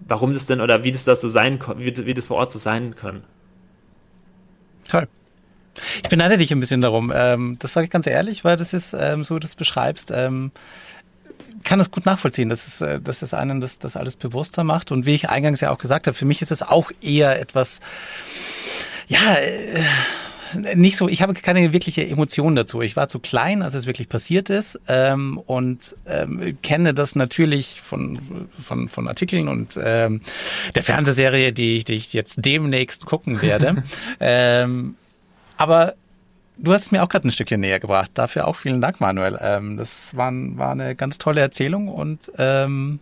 warum das denn oder wie das, das so sein wie, wie das vor Ort so sein kann. Toll. Ich beneide dich ein bisschen darum. Ähm, das sage ich ganz ehrlich, weil das ist, ähm, so wie du es beschreibst, ähm, kann es gut nachvollziehen, dass es, äh, dass es einen das, das alles bewusster macht. Und wie ich eingangs ja auch gesagt habe, für mich ist es auch eher etwas, ja, äh, nicht so, ich habe keine wirkliche Emotion dazu. Ich war zu klein, als es wirklich passiert ist ähm, und ähm, kenne das natürlich von, von, von Artikeln und ähm, der Fernsehserie, die, die ich jetzt demnächst gucken werde. ähm, aber du hast es mir auch gerade ein Stückchen näher gebracht. Dafür auch vielen Dank, Manuel. Ähm, das war, war eine ganz tolle Erzählung und ähm,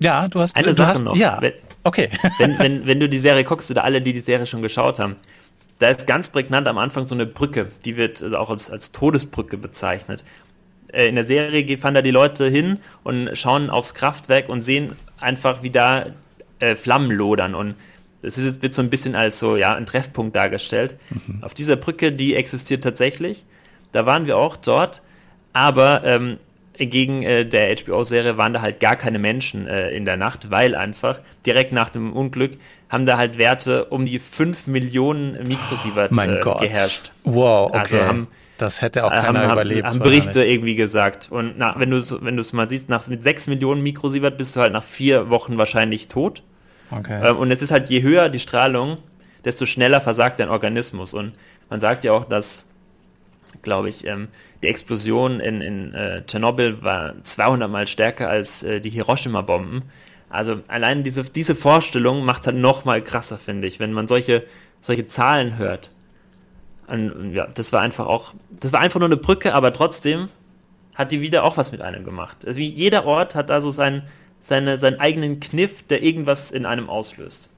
ja, du hast eine du Sache hast, noch. Ja, okay. Wenn, wenn, wenn du die Serie guckst oder alle, die die Serie schon geschaut haben, da ist ganz prägnant am Anfang so eine Brücke, die wird also auch als, als Todesbrücke bezeichnet. Äh, in der Serie fahren da die Leute hin und schauen aufs Kraftwerk und sehen einfach, wie da äh, Flammen lodern und das ist, wird so ein bisschen als so ja, ein Treffpunkt dargestellt. Mhm. Auf dieser Brücke, die existiert tatsächlich. Da waren wir auch dort, aber ähm, gegen äh, der HBO-Serie waren da halt gar keine Menschen äh, in der Nacht, weil einfach direkt nach dem Unglück haben da halt Werte um die 5 Millionen Mikrosievert oh, äh, geherrscht. Wow, okay. Also haben, das hätte auch äh, keiner haben, überlebt. Haben Berichte irgendwie gesagt. Und na, wenn du es wenn mal siehst, nach, mit 6 Millionen Mikrosievert bist du halt nach vier Wochen wahrscheinlich tot. Okay. Ähm, und es ist halt, je höher die Strahlung, desto schneller versagt dein Organismus. Und man sagt ja auch, dass, glaube ich, ähm, die Explosion in, in äh, Tschernobyl war 200 Mal stärker als äh, die Hiroshima-Bomben. Also allein diese, diese Vorstellung macht es halt noch mal krasser, finde ich, wenn man solche, solche Zahlen hört. Und, ja, das war einfach auch, das war einfach nur eine Brücke, aber trotzdem hat die wieder auch was mit einem gemacht. Also jeder Ort hat da so sein, seine, seinen eigenen Kniff, der irgendwas in einem auslöst.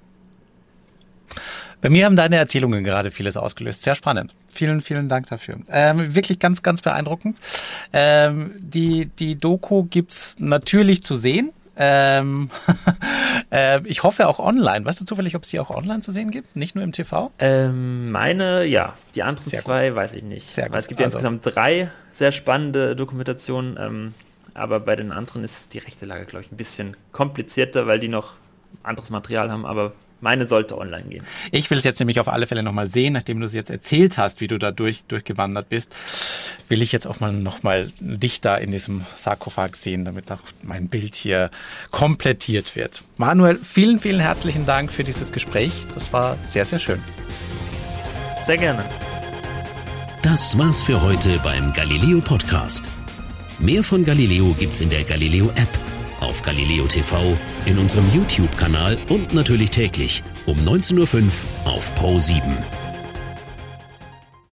Bei mir haben deine Erzählungen gerade vieles ausgelöst. Sehr spannend. Vielen, vielen Dank dafür. Ähm, wirklich ganz, ganz beeindruckend. Ähm, die, die Doku gibt's natürlich zu sehen. Ähm, äh, ich hoffe auch online. Weißt du zufällig, ob es die auch online zu sehen gibt? Nicht nur im TV? Ähm, meine, ja. Die anderen sehr zwei gut. weiß ich nicht. Sehr gut. Es gibt ja also. insgesamt drei sehr spannende Dokumentationen. Aber bei den anderen ist die rechte Lage, glaube ich, ein bisschen komplizierter, weil die noch anderes Material haben, aber meine sollte online gehen. Ich will es jetzt nämlich auf alle Fälle nochmal sehen, nachdem du es jetzt erzählt hast, wie du da durch, durchgewandert bist, will ich jetzt auch mal nochmal dich da in diesem Sarkophag sehen, damit auch mein Bild hier komplettiert wird. Manuel, vielen, vielen herzlichen Dank für dieses Gespräch. Das war sehr, sehr schön. Sehr gerne. Das war's für heute beim Galileo Podcast. Mehr von Galileo gibt's in der Galileo App, auf Galileo TV, in unserem YouTube-Kanal und natürlich täglich um 19.05 Uhr auf Pro 7.